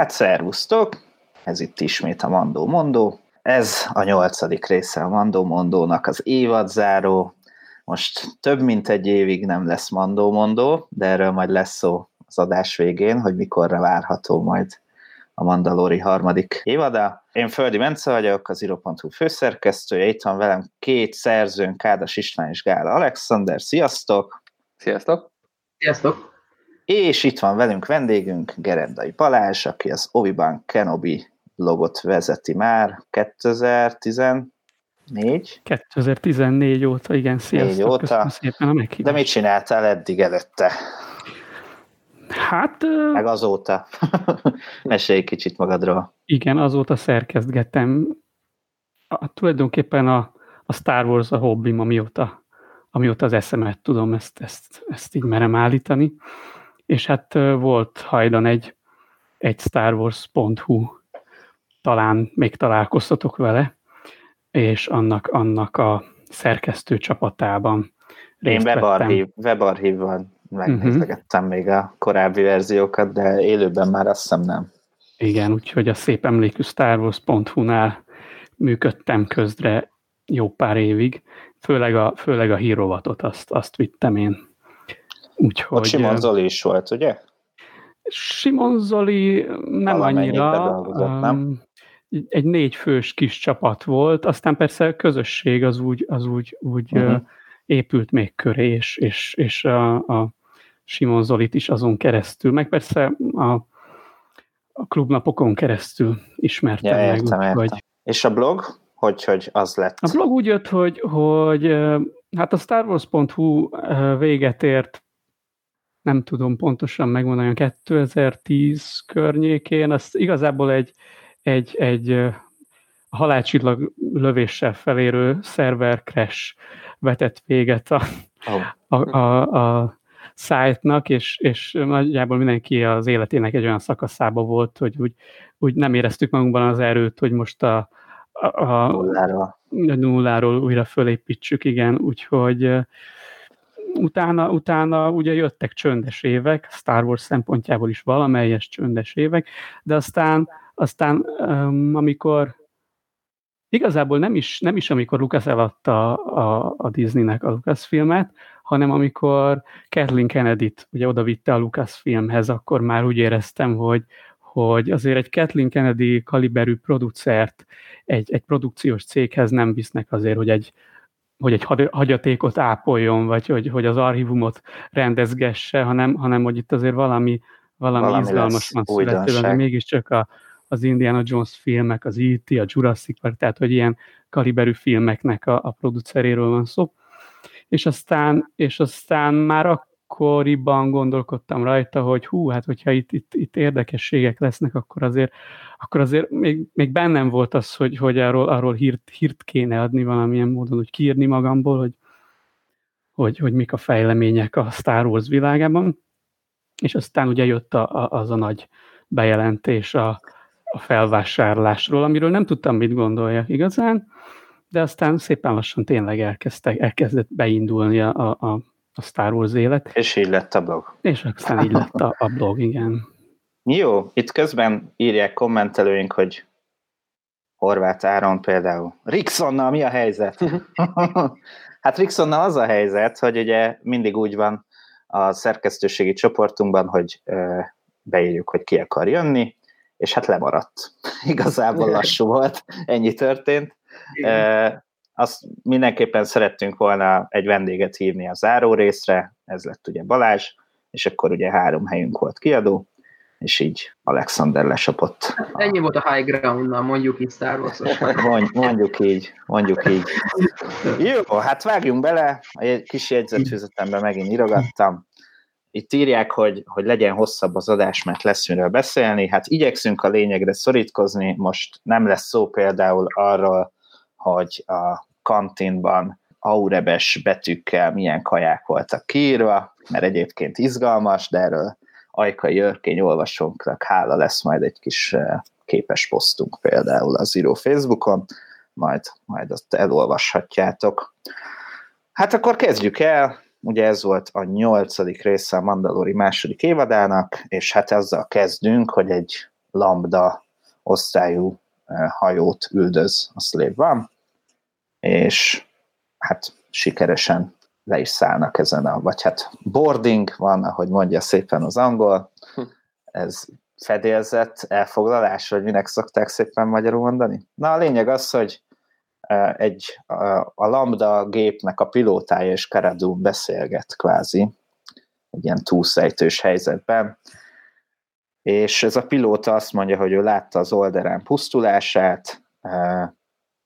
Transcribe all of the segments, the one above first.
Hát, szervusztok! Ez itt ismét a Mandó Mondó. Ez a nyolcadik része a Mandó Mondónak az évadzáró. Most több mint egy évig nem lesz Mandó Mondó, de erről majd lesz szó az adás végén, hogy mikorra várható majd a Mandalori harmadik évada. Én Földi Bence vagyok, az iro.hu főszerkesztője, itt van velem két szerzőnk, Kádas István és Gála Alexander. Sziasztok! Sziasztok! Sziasztok! És itt van velünk vendégünk, Gerendai Balázs, aki az Obi-Wan Kenobi blogot vezeti már 2014. 2014 óta, igen, sziasztok, óta. köszönöm szépen a meghívást. De mit csináltál eddig előtte? Hát, Meg azóta. Mesélj kicsit magadról. igen, azóta szerkezgettem. A, tulajdonképpen a, a Star Wars a hobbim, amióta, amióta az eszemet tudom, ezt, ezt, ezt így merem állítani. És hát volt hajdan egy, egy Star Wars.hu, talán még találkoztatok vele, és annak, annak a szerkesztő csapatában Én webarchív, webarchívban megnézegettem uh-huh. még a korábbi verziókat, de élőben már azt hiszem nem. Igen, úgyhogy a szép emlékű Star Wars.hu-nál működtem közre jó pár évig, főleg a, főleg a hírovatot azt, azt vittem én. Úgyhogy, Ott Simon Zoli is volt, ugye? Simon Zoli nem annyira. nem? Egy négy fős kis csapat volt, aztán persze a közösség az úgy, az úgy, úgy uh-huh. épült még köré, és, és, és a, a Simon Zolit is azon keresztül, meg persze a, a klubnapokon keresztül ismertem ja, meg. Értem. Hogy... És a blog? Hogy, hogy az lett? A blog úgy jött, hogy, hogy hát a StarWars.hu véget ért nem tudom pontosan megmondani, 2010 környékén, az igazából egy, egy, egy a halálcsillag lövéssel felérő szerver crash vetett véget a, oh. a, a, a szájtnak, és, és nagyjából mindenki az életének egy olyan szakaszába volt, hogy úgy, úgy nem éreztük magunkban az erőt, hogy most a, a, a nulláról. a nulláról újra fölépítsük, igen, úgyhogy utána, utána ugye jöttek csöndes évek, Star Wars szempontjából is valamelyes csöndes évek, de aztán, aztán um, amikor igazából nem is, nem is amikor Lucas eladta a, a Disneynek a Lucasfilmet, hanem amikor Kathleen Kennedy-t ugye oda vitte a Lucasfilmhez, akkor már úgy éreztem, hogy, hogy azért egy Kathleen Kennedy kaliberű producert egy, egy produkciós céghez nem visznek azért, hogy egy, hogy egy hagyatékot ápoljon, vagy hogy, hogy az archívumot rendezgesse, hanem, hanem hogy itt azért valami, valami, valami izgalmas van születő, de mégiscsak a, az Indiana Jones filmek, az E.T., a Jurassic Park, tehát hogy ilyen kaliberű filmeknek a, a produceréről van szó. És aztán, és aztán már akkoriban gondolkodtam rajta, hogy hú, hát hogyha itt, itt, itt érdekességek lesznek, akkor azért, akkor azért még, még bennem volt az, hogy, hogy arról, arról hírt, hírt kéne adni valamilyen módon, hogy kiírni magamból, hogy, hogy, hogy mik a fejlemények a Star Wars világában. És aztán ugye jött a, a, az a nagy bejelentés a, a felvásárlásról, amiről nem tudtam, mit gondolja igazán, de aztán szépen lassan tényleg elkezdtek, elkezdett beindulni a, a, a Star Wars élet. És így lett a blog. És aztán így lett a, a blog, igen. Jó, itt közben írják kommentelőink, hogy Horváth Áron például. Rixonnal mi a helyzet? hát Rixonnal az a helyzet, hogy ugye mindig úgy van a szerkesztőségi csoportunkban, hogy beírjuk, hogy ki akar jönni, és hát lemaradt. Igazából lassú volt, ennyi történt. Igen azt mindenképpen szerettünk volna egy vendéget hívni a záró részre, ez lett ugye Balázs, és akkor ugye három helyünk volt kiadó, és így Alexander lesapott. Ennyi volt a high ground mondjuk így Star wars Mond, mondjuk így, mondjuk így. Jó, hát vágjunk bele, a kis jegyzetfüzetemben megint írogattam. Itt írják, hogy, hogy legyen hosszabb az adás, mert lesz miről beszélni. Hát igyekszünk a lényegre szorítkozni, most nem lesz szó például arról, hogy a kantinban aurebes betűkkel milyen kaják voltak kiírva, mert egyébként izgalmas, de erről Ajkai Örkény olvasónknak hála lesz majd egy kis képes posztunk például az író Facebookon, majd, majd azt elolvashatjátok. Hát akkor kezdjük el, ugye ez volt a nyolcadik része a Mandalori második évadának, és hát ezzel kezdünk, hogy egy lambda osztályú hajót üldöz a Slave van, és hát sikeresen le is szállnak ezen a, vagy hát boarding van, ahogy mondja szépen az angol, hm. ez fedélzett elfoglalás, vagy minek szokták szépen magyarul mondani? Na a lényeg az, hogy egy, a Lambda gépnek a pilótája és Karadú beszélget kvázi, egy ilyen túlszejtős helyzetben, és ez a pilóta azt mondja, hogy ő látta az oldalán pusztulását,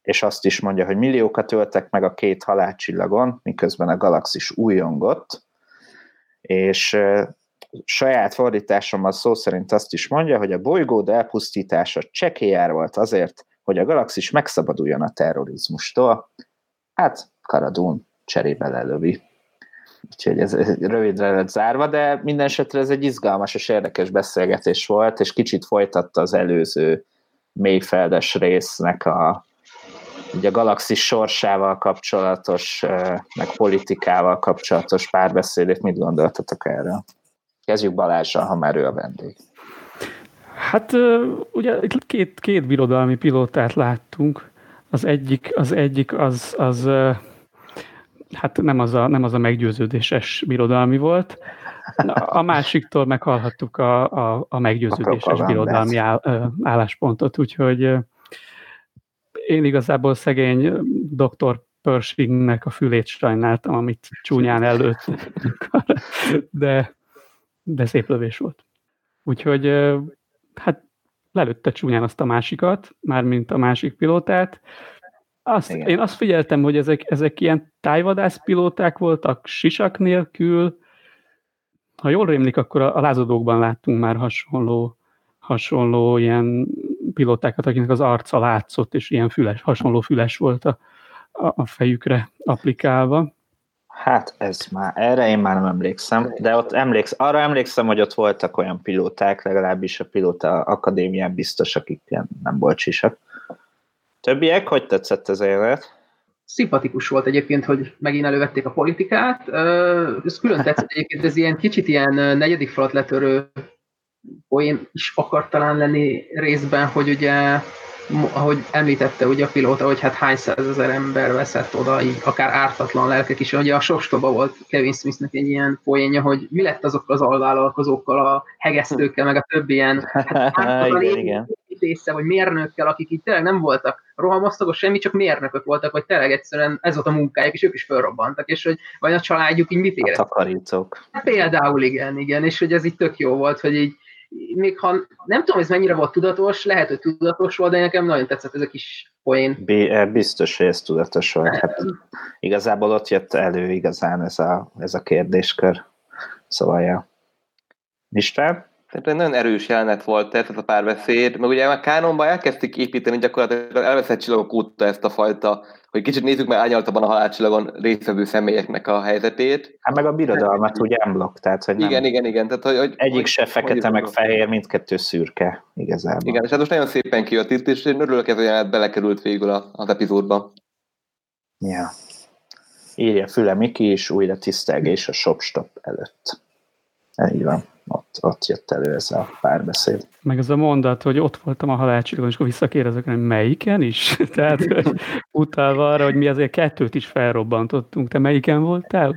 és azt is mondja, hogy milliókat öltek meg a két halálcsillagon, miközben a galaxis újongott, és saját fordításommal szó szerint azt is mondja, hogy a bolygód elpusztítása csekélyár volt azért, hogy a galaxis megszabaduljon a terrorizmustól. Hát Karadún cserébe lelövi. Úgyhogy ez rövidre lett zárva, de minden esetre ez egy izgalmas és érdekes beszélgetés volt, és kicsit folytatta az előző mélyfeldes résznek a, ugye a galaxis sorsával kapcsolatos, meg politikával kapcsolatos párbeszédét. Mit gondoltatok erről? Kezdjük Balázsra, ha már ő a vendég. Hát ugye két, két birodalmi pilótát láttunk. Az egyik az, egyik az, az hát nem az, a, nem az a meggyőződéses birodalmi volt. A másiktól meghallhattuk a, a, a meggyőződéses a birodalmi áll, álláspontot, úgyhogy én igazából szegény doktor Pershingnek a fülét sajnáltam, amit csúnyán előtt, de, de szép lövés volt. Úgyhogy hát lelőtte csúnyán azt a másikat, mármint a másik pilótát. Azt, én azt figyeltem, hogy ezek, ezek ilyen tájvadász pilóták voltak, sisak nélkül. Ha jól rémlik, akkor a, a lázadókban láttunk már hasonló, hasonló ilyen pilótákat, akinek az arca látszott, és ilyen füles, hasonló füles volt a, a, fejükre applikálva. Hát ez már, erre én már nem emlékszem, de ott emléksz, arra emlékszem, hogy ott voltak olyan pilóták, legalábbis a pilóta akadémián biztos, akik ilyen nem volt sisak. Többiek, hogy tetszett ez a jelenet? Szimpatikus volt egyébként, hogy megint elővették a politikát. Ez külön tetszett egyébként, ez ilyen kicsit ilyen negyedik falat letörő poén is akart talán lenni részben, hogy ugye ahogy említette ugye a pilóta, hogy hát hány százezer ember veszett oda, így akár ártatlan lelkek is. Ugye a sostoba volt Kevin Smithnek egy ilyen poénja, hogy mi lett azokkal az alvállalkozókkal, a hegesztőkkel, meg a többi ilyen hát, igen, igen. része, vagy mérnökkel, akik így tényleg nem voltak rohamosztagos semmi, csak mérnökök voltak, vagy tényleg egyszerűen ez volt a munkájuk, és ők is felrobbantak, és hogy vagy a családjuk így mit érett. A takarítók. Hát például igen, igen, és hogy ez így tök jó volt, hogy így még ha nem tudom, ez mennyire volt tudatos, lehet, hogy tudatos volt, de nekem nagyon tetszett ez a kis poén. Eh, biztos, hogy ez tudatos volt. Hát, igazából ott jött elő igazán ez a, ez a kérdéskör. Szóval, ja. István? Tehát egy nagyon erős jelenet volt ez a párbeszéd, meg ugye a kánonban elkezdték építeni gyakorlatilag elveszett csillagok óta ezt a fajta, hogy kicsit nézzük meg ányaltabban a halálcsillagon résztvevő személyeknek a helyzetét. Hát meg a birodalmat ugye emblok, tehát hogy nem, Igen, igen, igen. Tehát, hogy, hogy, egyik se fekete, meg fehér, mindkettő szürke igazából. Igen, és hát most nagyon szépen kijött itt, és én örülök ez belekerült végül az epizódba. Ja. Írja Füle Miki is újra tisztelgés a shopstop előtt. Így van ott, ott jött elő ez a párbeszéd. Meg ez a mondat, hogy ott voltam a halálcsillagon, és akkor visszakérdezek, hogy melyiken is? Tehát utalva arra, hogy mi azért kettőt is felrobbantottunk. Te melyiken voltál?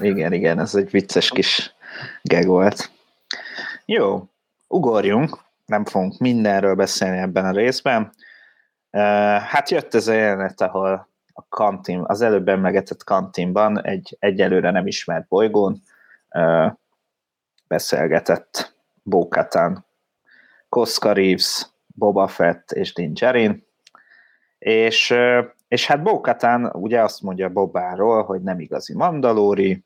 Igen, igen, ez egy vicces kis geg volt. Jó, ugorjunk, nem fogunk mindenről beszélni ebben a részben. Hát jött ez a jelenet, ahol a kantin, az előbb emlegetett kantinban egy egyelőre nem ismert bolygón beszélgetett Bókatán, Koska Reeves, Boba Fett és Din Djarin, és, és hát Bókatán ugye azt mondja Bobáról, hogy nem igazi mandalóri,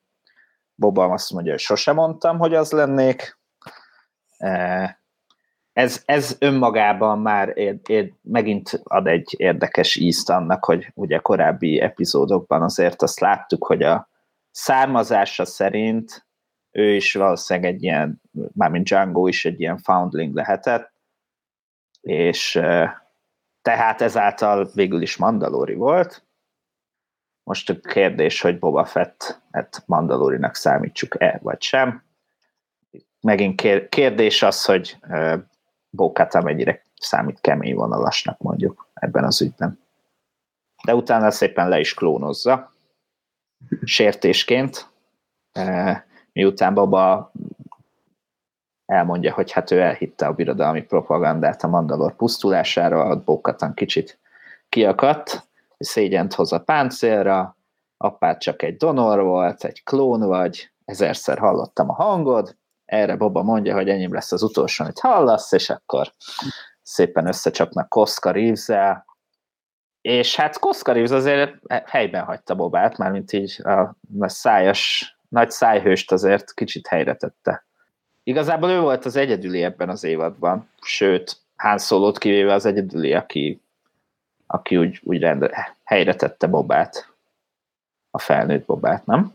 Boba azt mondja, hogy sose mondtam, hogy az lennék. Ez, ez önmagában már ér, ér, megint ad egy érdekes ízt annak, hogy ugye korábbi epizódokban azért azt láttuk, hogy a származása szerint ő is valószínűleg egy ilyen, mármint Django is egy ilyen foundling lehetett, és tehát ezáltal végül is Mandalori volt. Most a kérdés, hogy Boba Fett hát Mandalorinak számítsuk-e, vagy sem. Megint kérdés az, hogy Bókátá mennyire számít kemény vonalasnak mondjuk ebben az ügyben. De utána szépen le is klónozza, sértésként, miután Baba elmondja, hogy hát ő elhitte a birodalmi propagandát a Mandalor pusztulására, a Bókatan kicsit kiakadt, szégyent hoz a páncélra, apád csak egy donor volt, egy klón vagy, ezerszer hallottam a hangod, erre Boba mondja, hogy enyém lesz az utolsó, amit hallasz, és akkor szépen összecsapnak Koszka reeves és hát Koszka Reeves azért helyben hagyta Bobát, mármint így a, szájas, nagy szájhőst azért kicsit helyre tette. Igazából ő volt az egyedüli ebben az évadban, sőt, Han Solo-t kivéve az egyedüli, aki, aki úgy, úgy rende, helyre tette Bobát, a felnőtt Bobát, nem?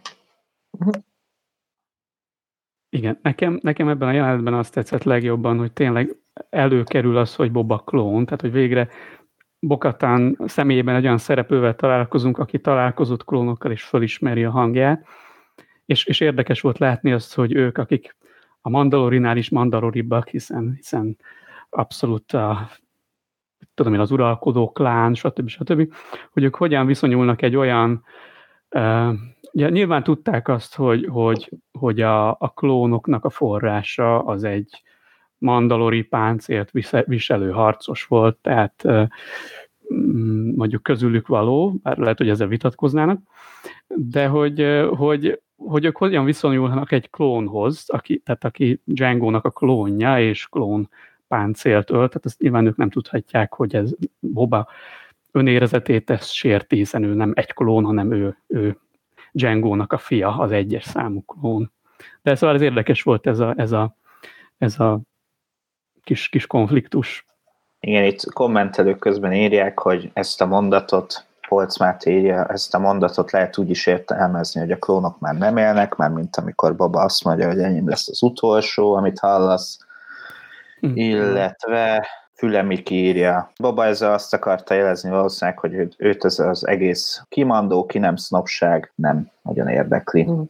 Igen, nekem, nekem ebben a jelenetben azt tetszett legjobban, hogy tényleg előkerül az, hogy Boba klón, tehát hogy végre Bokatán személyében egy olyan szereplővel találkozunk, aki találkozott klónokkal és fölismeri a hangját, és, és érdekes volt látni azt, hogy ők, akik a Mandalorinál is mandaloribbak, hiszen, hiszen abszolút a, tudom én, az uralkodó klán, stb. stb., hogy ők hogyan viszonyulnak egy olyan uh, nyilván tudták azt, hogy, hogy, hogy a, a klónoknak a forrása az egy mandalori páncélt viselő harcos volt, tehát mm, mondjuk közülük való, bár lehet, hogy ezzel vitatkoznának, de hogy, hogy, hogy ők hogyan viszonyulnak egy klónhoz, aki, tehát aki Django-nak a klónja, és klón páncélt ölt, tehát ezt nyilván ők nem tudhatják, hogy ez Boba önérezetét ez sérti, hiszen ő nem egy klón, hanem ő, ő Django-nak a fia, az egyes számú klón. De szóval ez érdekes volt ez a, ez a, ez a kis, kis konfliktus. Igen, itt kommentelők közben írják, hogy ezt a mondatot, Polc Máté írja, ezt a mondatot lehet úgy is értelmezni, hogy a klónok már nem élnek, már mint amikor Baba azt mondja, hogy enyém lesz az utolsó, amit hallasz, mm. illetve Fülemi írja. Baba ezzel azt akarta jelezni valószínűleg, hogy őt ez az egész kimandó, ki nem sznopság nem nagyon érdekli. Mm.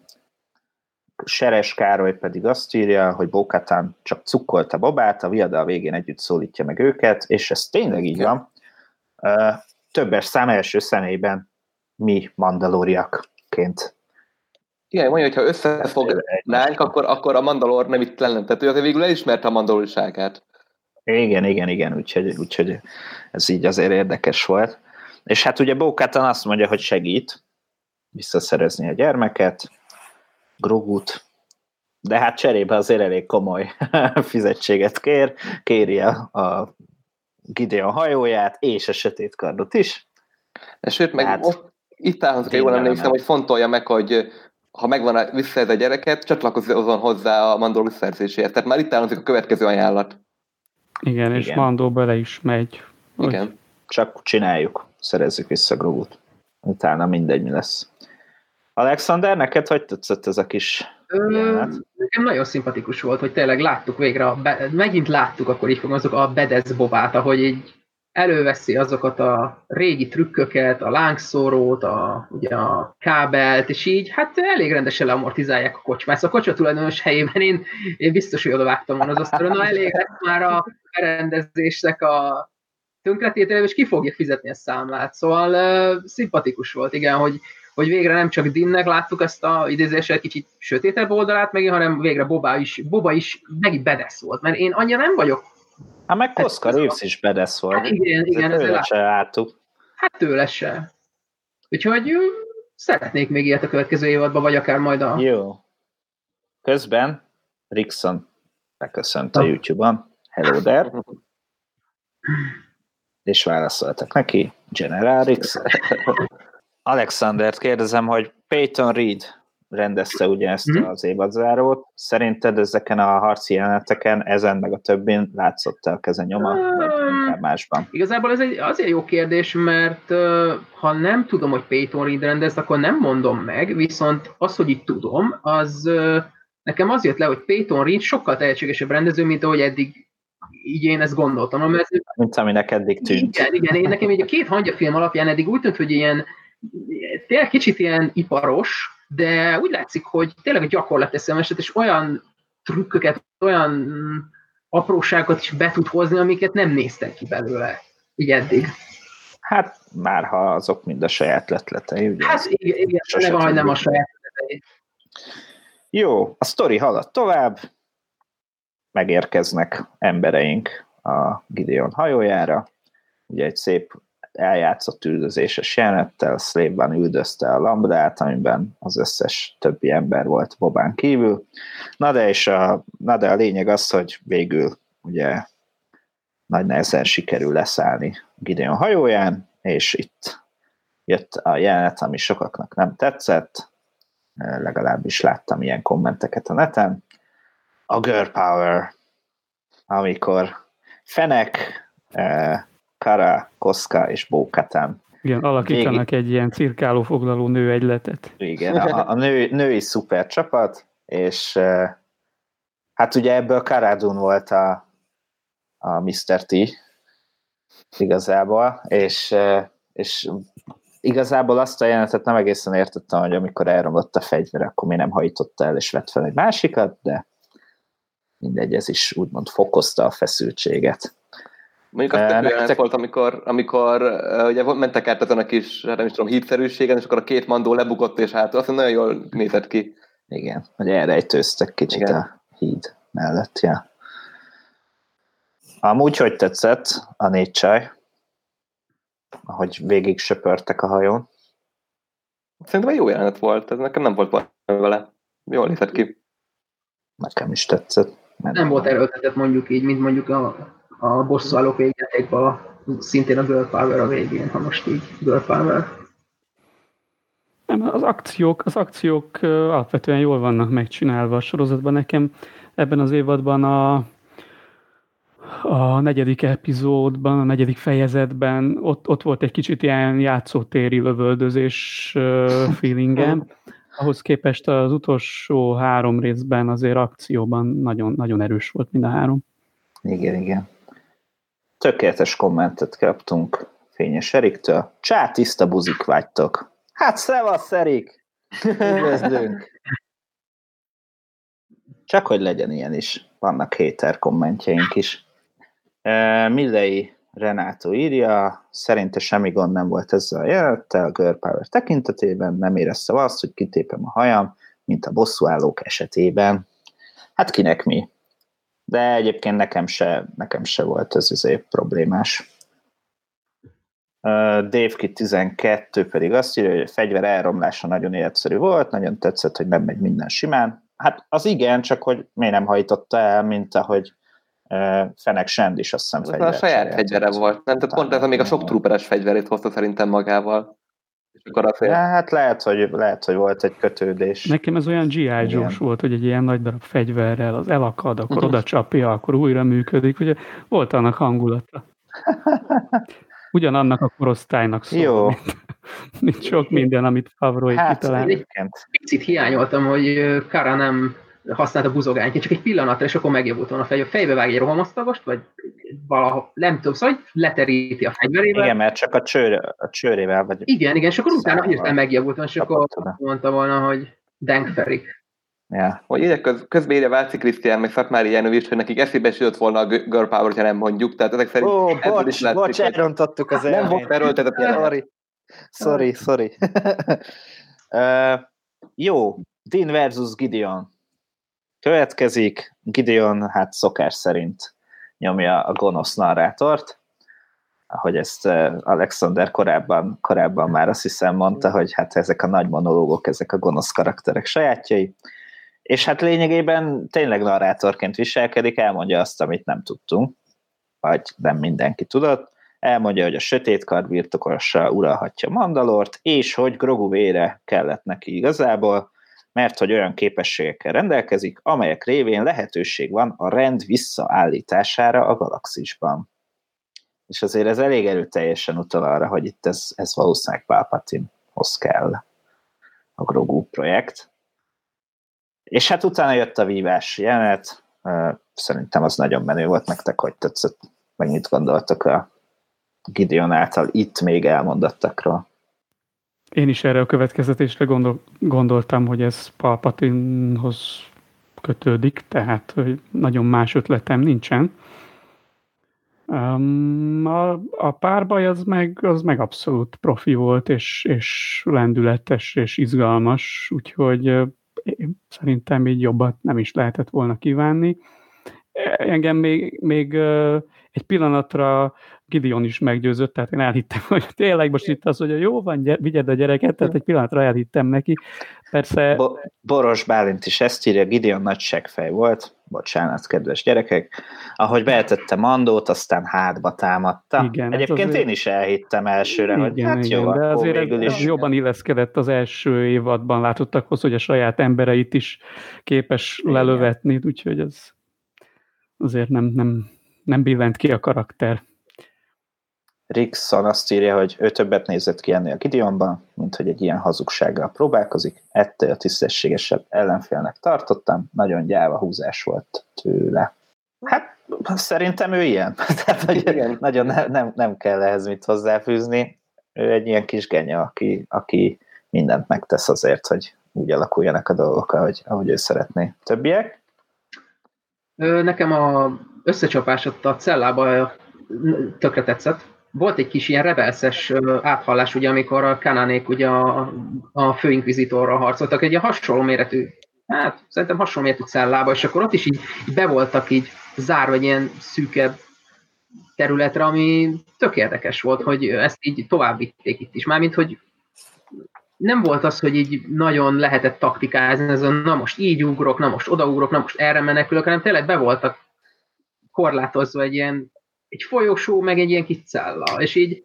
Seres Károly pedig azt írja, hogy Bókatán csak cukkolta babát, a viada a végén együtt szólítja meg őket, és ez tényleg így van. Többes szám első személyben mi mandalóriakként. Igen, mondja, hogy ha összefognánk, akkor, akkor a Mandalor nem itt lenne. Tehát ő azért végül elismerte a mandaloriságát. Igen, igen, igen, úgyhogy, úgyhogy ez így azért érdekes volt. És hát ugye Bókátán azt mondja, hogy segít visszaszerezni a gyermeket, Grogut, de hát cserébe azért elég komoly fizetséget kér, kéri a, a Gideon hajóját és a sötét kardot is. De sőt, meg hát, ott, itt állhatok, jól emlékszem, hogy fontolja meg, hogy ha megvan a visszaszerz a gyereket, csatlakozzon hozzá a mandó visszaszerzéséhez. Tehát már itt állhatok a következő ajánlat. Igen, Igen. és Mandó bele is megy. Igen. Hogy... Csak csináljuk, szerezzük vissza Grogut. Utána mindegy, mi lesz. Alexander, neked hogy tetszett ez a kis Ö, Nekem nagyon szimpatikus volt, hogy tényleg láttuk végre, a be, megint láttuk, akkor így azok a Bedez Bobát, ahogy így előveszi azokat a régi trükköket, a lángszórót, a, ugye a kábelt, és így hát elég rendesen leamortizálják a kocsmát. Szóval a kocsma tulajdonos helyében én, én biztos, hogy oda vágtam volna az asztalon, na elég lesz már a berendezésnek a tönkretételő, és ki fogja fizetni a számlát. Szóval uh, szimpatikus volt, igen, hogy, hogy végre nem csak Dinnek láttuk ezt a idézéssel kicsit sötétebb oldalát megint, hanem végre Boba is, Boba is megint bedesz volt, mert én annyira nem vagyok Hát meg Koszka Reeves is bedesz volt. Hát igen, igen. Ezért tőle se láttuk. Hát tőle se. Úgyhogy szeretnék még ilyet a következő évadban, vagy akár majd a... Jó. Közben Rickson beköszönt a YouTube-on. Hello there. És válaszoltak neki. General Rix. Alexandert kérdezem, hogy Peyton Reed rendezte ugye ezt mm-hmm. az évadzárót. Szerinted ezeken a harci jeleneteken, ezen meg a többin látszott el keze nyoma, vagy másban? Igazából ez egy azért jó kérdés, mert ha nem tudom, hogy Peyton Reed rendezte, akkor nem mondom meg, viszont az, hogy itt tudom, az nekem az jött le, hogy Peyton Reed sokkal tehetségesebb rendező, mint ahogy eddig így én ezt gondoltam. Mert mint aminek eddig tűnt. Igen, igen, én nekem így a két hangya film alapján eddig úgy tűnt, hogy ilyen tényleg kicsit ilyen iparos, de úgy látszik, hogy tényleg a gyakorlat eszemeset, és olyan trükköket, olyan apróságokat is be tud hozni, amiket nem néztek ki belőle, így eddig. Hát már ha azok mind a saját letletei, ugye? Hát igen, igen ne van, hogy nem a saját letletei. Jó, a sztori halad tovább, megérkeznek embereink a Gideon hajójára, ugye egy szép eljátszott üldözéses jelenettel, Slave-ban üldözte a lambdát, amiben az összes többi ember volt Bobán kívül. Na de, és a, na de a lényeg az, hogy végül ugye nagy nehezen sikerül leszállni Gideon hajóján, és itt jött a jelenet, ami sokaknak nem tetszett, legalábbis láttam ilyen kommenteket a neten. A girl power, amikor Fenek, eh, Kara, Koska és Bókatán. Igen, alakítanak Végig... egy ilyen cirkáló foglaló nő egyletet. Igen, a, a nő, női szuper csapat, és hát ugye ebből Karadun volt a, a Mr. T igazából, és, és igazából azt a jelenetet nem egészen értettem, hogy amikor elromlott a fegyver, akkor mi nem hajtotta el és vett fel egy másikat, de mindegy, ez is úgymond fokozta a feszültséget. Mondjuk az tök nektek... volt, amikor, amikor ugye mentek át azon a kis, hát nem is tudom, hídszerűségen, és akkor a két mandó lebukott, és hát azt nagyon jól nézett ki. Igen, hogy elrejtőztek kicsit Igen. a híd mellett, ja. Amúgy hogy tetszett a négy csaj? Ahogy végig söpörtek a hajón? Szerintem egy jó jelenet volt, ez nekem nem volt baj vele. Jól nézett ki. Nekem is tetszett. Nem volt erőltetett mondjuk így, mint mondjuk a a bosszúállók végjátékban szintén a Girl Power a végén, ha most így Girl Power. Nem, az akciók, az akciók alapvetően jól vannak megcsinálva a sorozatban. Nekem ebben az évadban a, a negyedik epizódban, a negyedik fejezetben ott, ott volt egy kicsit ilyen játszótéri lövöldözés feelingem. Ahhoz képest az utolsó három részben azért akcióban nagyon, nagyon erős volt mind a három. Igen, igen tökéletes kommentet kaptunk Fényes Eriktől. Csá, tiszta buzik vágytok. Hát szevasz, Erik! Üdvözlünk! Csak hogy legyen ilyen is. Vannak héter kommentjeink is. Millei Renátó írja, szerinte semmi gond nem volt ezzel a jelenettel, a Girl Power tekintetében, nem érezte azt, hogy kitépem a hajam, mint a bosszúállók esetében. Hát kinek mi? De egyébként nekem se, nekem se volt ez azért problémás. Dave 12 pedig azt írja, hogy a fegyver elromlása nagyon egyszerű volt, nagyon tetszett, hogy nem megy minden simán. Hát az igen, csak hogy miért nem hajtotta el, mint ahogy Fenek Send is azt hiszem fegyver. A saját fegyvere volt, nem? Tehát pont ez, amíg a sok trooperes fegyverét hozta szerintem magával. És akkor a fél... Hát lehet hogy, lehet, hogy volt egy kötődés. Nekem ez olyan G.I. joe volt, hogy egy ilyen nagy darab fegyverrel az elakad, akkor oda csapja, akkor újra működik. Ugye volt annak hangulata. Ugyanannak a korosztálynak szól, Jó. Mint, mint sok minden, amit Favro hát, kitalál. Picit hiányoltam, hogy Kara nem használta buzogányt, csak egy pillanatra, és akkor megjavult volna a fej. A fejbe vágja egy rohamasztagast, vagy valaha, nem tudom, szóval leteríti a fegyverével. Igen, mert csak a, csőr, a csőrével vagy. Igen, igen, és akkor utána hirtelen megjavult, és akkor mondta volna, hogy Ferik. Ja. Hogy ide köz, közben írja Váci Krisztián, meg Szatmári Jánovics, hogy nekik eszébe is jött volna a Girl Power, ha nem mondjuk. Tehát ezek szerint Ó, bocs, is látszik, bocs, elrontottuk az Nem volt erőltetett. Sorry, sorry, sorry. uh, jó, Dean versus Gideon következik. Gideon, hát szokás szerint nyomja a gonosz narrátort, ahogy ezt Alexander korábban, korábban már azt hiszem mondta, hogy hát ezek a nagy monológok, ezek a gonosz karakterek sajátjai, és hát lényegében tényleg narrátorként viselkedik, elmondja azt, amit nem tudtunk, vagy nem mindenki tudott, elmondja, hogy a sötét kar birtokosa uralhatja Mandalort, és hogy Grogu vére kellett neki igazából, mert hogy olyan képességekkel rendelkezik, amelyek révén lehetőség van a rend visszaállítására a galaxisban. És azért ez elég erőteljesen utal arra, hogy itt ez, ez valószínűleg Palpatine-hoz kell a Grogu projekt. És hát utána jött a vívás jelenet, szerintem az nagyon menő volt nektek, hogy tetszett, meg mit gondoltak a Gideon által itt még elmondottakról. Én is erre a következetésre gondol, gondoltam, hogy ez Palpatinhoz kötődik, tehát hogy nagyon más ötletem nincsen. Um, a, a párbaj az meg, az meg abszolút profi volt, és, és lendületes, és izgalmas, úgyhogy én szerintem így jobbat nem is lehetett volna kívánni. Engem még, még egy pillanatra Gideon is meggyőzött, tehát én elhittem, hogy tényleg most itt az, hogy a jó van, gyere, vigyed a gyereket, tehát egy pillanatra elhittem neki. Persze... Bo- Boros Bálint is ezt írja, Gideon nagy seggfej volt, bocsánat, kedves gyerekek. Ahogy beetette Mandót, aztán hátba támadta. Igen, hát Egyébként azért... én is elhittem elsőre, igen, hogy hát igen, jó, de azért ez, is... jobban illeszkedett az első évadban látottakhoz, hogy a saját embereit is képes igen. lelövetni, úgyhogy ez azért nem, nem, nem billent ki a karakter. Rickson azt írja, hogy ő többet nézett ki ennél a Gideonban, mint hogy egy ilyen hazugsággal próbálkozik. Ettől tisztességesebb ellenfélnek tartottam, nagyon gyáva húzás volt tőle. Hát szerintem ő ilyen. Tehát, hogy Igen. nagyon ne, nem, nem kell ehhez mit hozzáfűzni. Ő egy ilyen kis genya, aki, aki mindent megtesz azért, hogy úgy alakuljanak a dolgok, ahogy, ahogy ő szeretné. Többiek? Nekem a összecsapás ott a cellába tökre tetszett volt egy kis ilyen rebelszes áthallás, ugye, amikor a kanánék ugye a, a főinkvizitorral harcoltak, egy ilyen hasonló méretű, hát szerintem hasonló méretű cellába, és akkor ott is így, így be voltak így zárva egy ilyen szűkebb területre, ami tök érdekes volt, hogy ezt így tovább vitték itt is. Mármint, hogy nem volt az, hogy így nagyon lehetett taktikázni, ez a na most így ugrok, na most odaugrok, na most erre menekülök, hanem tényleg be voltak korlátozva egy ilyen egy folyosó, meg egy ilyen kis cella. És így,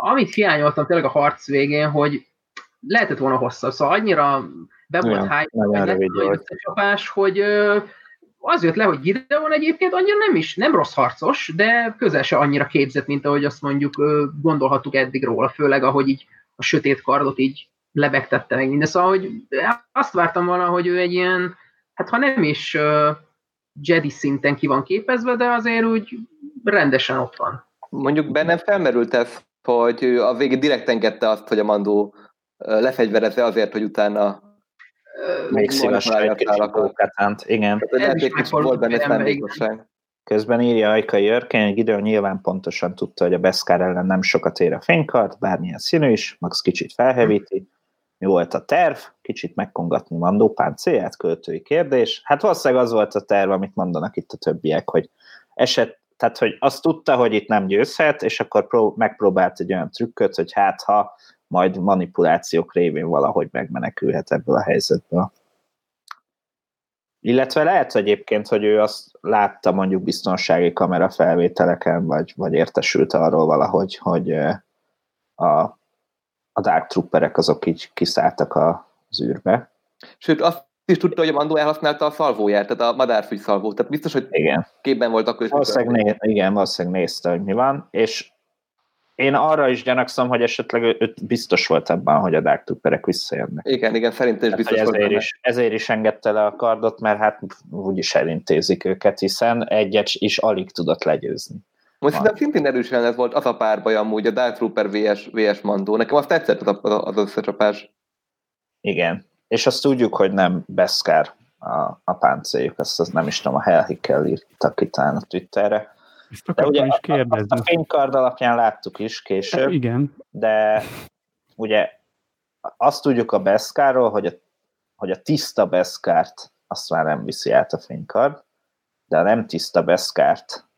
amit hiányoltam tényleg a harc végén, hogy lehetett volna hosszabb, szóval annyira be volt hype, csapás, hogy az jött le, hogy Gideon egyébként annyira nem is, nem rossz harcos, de közel se annyira képzett, mint ahogy azt mondjuk gondolhattuk eddig róla, főleg ahogy így a sötét kardot így lebegtette meg minden. Szóval, hogy azt vártam volna, hogy ő egy ilyen, hát ha nem is Jedi szinten ki van képezve, de azért úgy rendesen ott van. Mondjuk bennem felmerült ez, hogy a végén direkt engedte azt, hogy a Mandó lefegyverezze azért, hogy utána még szívesen egy kicsit igen. Tehát, volt benne szándékosság. Közben írja Ajka Jörken, hogy Gideon nyilván pontosan tudta, hogy a Beskar ellen nem sokat ér a fénykart, bármilyen színű is, Max kicsit felhevíti, mi volt a terv, kicsit megkongatni Mandó páncélját, költői kérdés. Hát valószínűleg az volt a terv, amit mondanak itt a többiek, hogy eset, tehát hogy azt tudta, hogy itt nem győzhet, és akkor pró- megpróbált egy olyan trükköt, hogy hát ha majd manipulációk révén valahogy megmenekülhet ebből a helyzetből. Illetve lehet egyébként, hogy ő azt látta mondjuk biztonsági kamera felvételeken, vagy, vagy értesült arról valahogy, hogy a a Dark Trooperek azok így kiszálltak az űrbe. Sőt, azt is tudta, hogy a Mandó elhasználta a szalvóját, tehát a madárfügy szalvót. Tehát biztos, hogy igen. képben volt akkor is. Valószínűleg né- igen, valószínűleg nézte, hogy mi van, és én arra is gyanakszom, hogy esetleg ő biztos volt ebben, hogy a Dark Trooperek visszajönnek. Igen, igen, szerintem is biztos ezért volt. Is, ezért is engedte le a kardot, mert hát úgyis elintézik őket, hiszen egyet is alig tudott legyőzni. Most szerintem szintén erősen ez volt az a párbaj amúgy, a Dark Trooper VS, VS Mandó. Nekem azt tetszett az, az, az összecsapás. Igen. És azt tudjuk, hogy nem Beskar a, a páncéljuk, ezt az nem is tudom, a Hellhikkel írtak talán a Twitterre. de ugye is a, a, a fénykard alapján láttuk is később, hát igen. de ugye azt tudjuk a Beszkárról, hogy a, hogy a tiszta Beszkárt azt már nem viszi át a fénykard, de a nem tiszta Beszkárt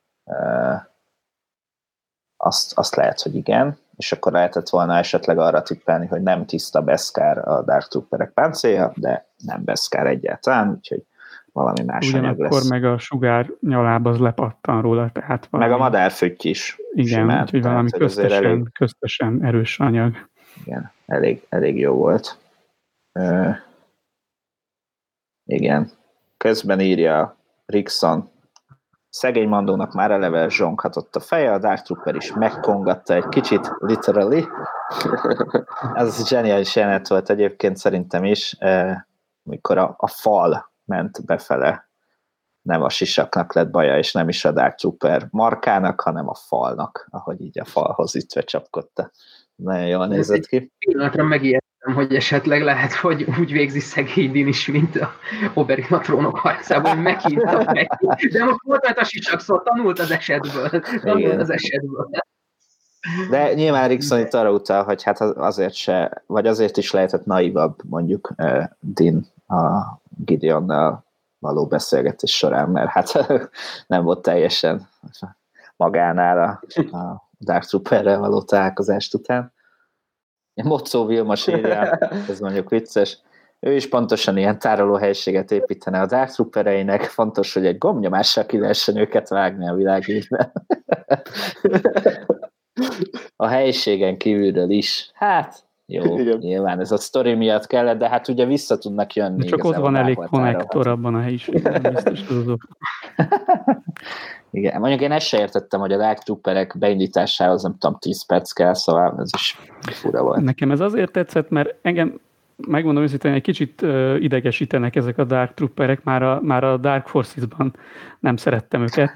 azt, azt lehet, hogy igen, és akkor lehetett volna esetleg arra tippelni, hogy nem tiszta Beskar a Dark Trooperek páncélja, de nem Beskar egyáltalán, úgyhogy valami más Ugyanakkor anyag lesz. meg a sugár nyaláb az lepattan róla, tehát valami... Meg a madárfütty is. Igen, simán, úgyhogy valami tehát, köztesen, elég, köztesen erős anyag. Igen, elég, elég jó volt. Ö, igen. Közben írja Rickson, Szegény Mandónak már eleve zsonghatott a feje, a Dark Trooper is megkongatta egy kicsit, literally. Ez zseniális jelenet volt egyébként szerintem is, eh, mikor a, a fal ment befele. Nem a sisaknak lett baja, és nem is a Dark Trooper markának, hanem a falnak, ahogy így a falhoz ütve csapkodta. Nagyon jól nézett ki. Pillanatra megijedt hogy esetleg lehet, hogy úgy végzi szegény Din is, mint a Oberyn a trónok harcában, hogy meghívta neki. De most volt a sicsak szó, tanult az esetből. Tanult Igen. az esetből. De nyilván Rickson itt arra utal, hogy hát azért se, vagy azért is lehetett naivabb mondjuk uh, Din a Gideonnal való beszélgetés során, mert hát nem volt teljesen magánál a, a Dark Trooperrel való találkozást után. Mocó Vilma sírja, ez mondjuk vicces. Ő is pontosan ilyen tárolóhelyiséget építene a Dark Troopereinek, fontos, hogy egy gombnyomással ki lehessen őket vágni a világítben. a helyiségen kívülről is. Hát, jó, Igen. nyilván ez a sztori miatt kellett, de hát ugye vissza tudnak jönni. Csak ott van elég konnektor abban a helyiségben, biztos Igen, mondjuk én ezt se értettem, hogy a Dark Trooperek beindításához nem tudom, 10 perc kell, szóval ez is fura volt. Nekem ez azért tetszett, mert engem megmondom őszintén, egy kicsit uh, idegesítenek ezek a Dark Trooperek, már a, már a Dark Forces-ban nem szerettem őket,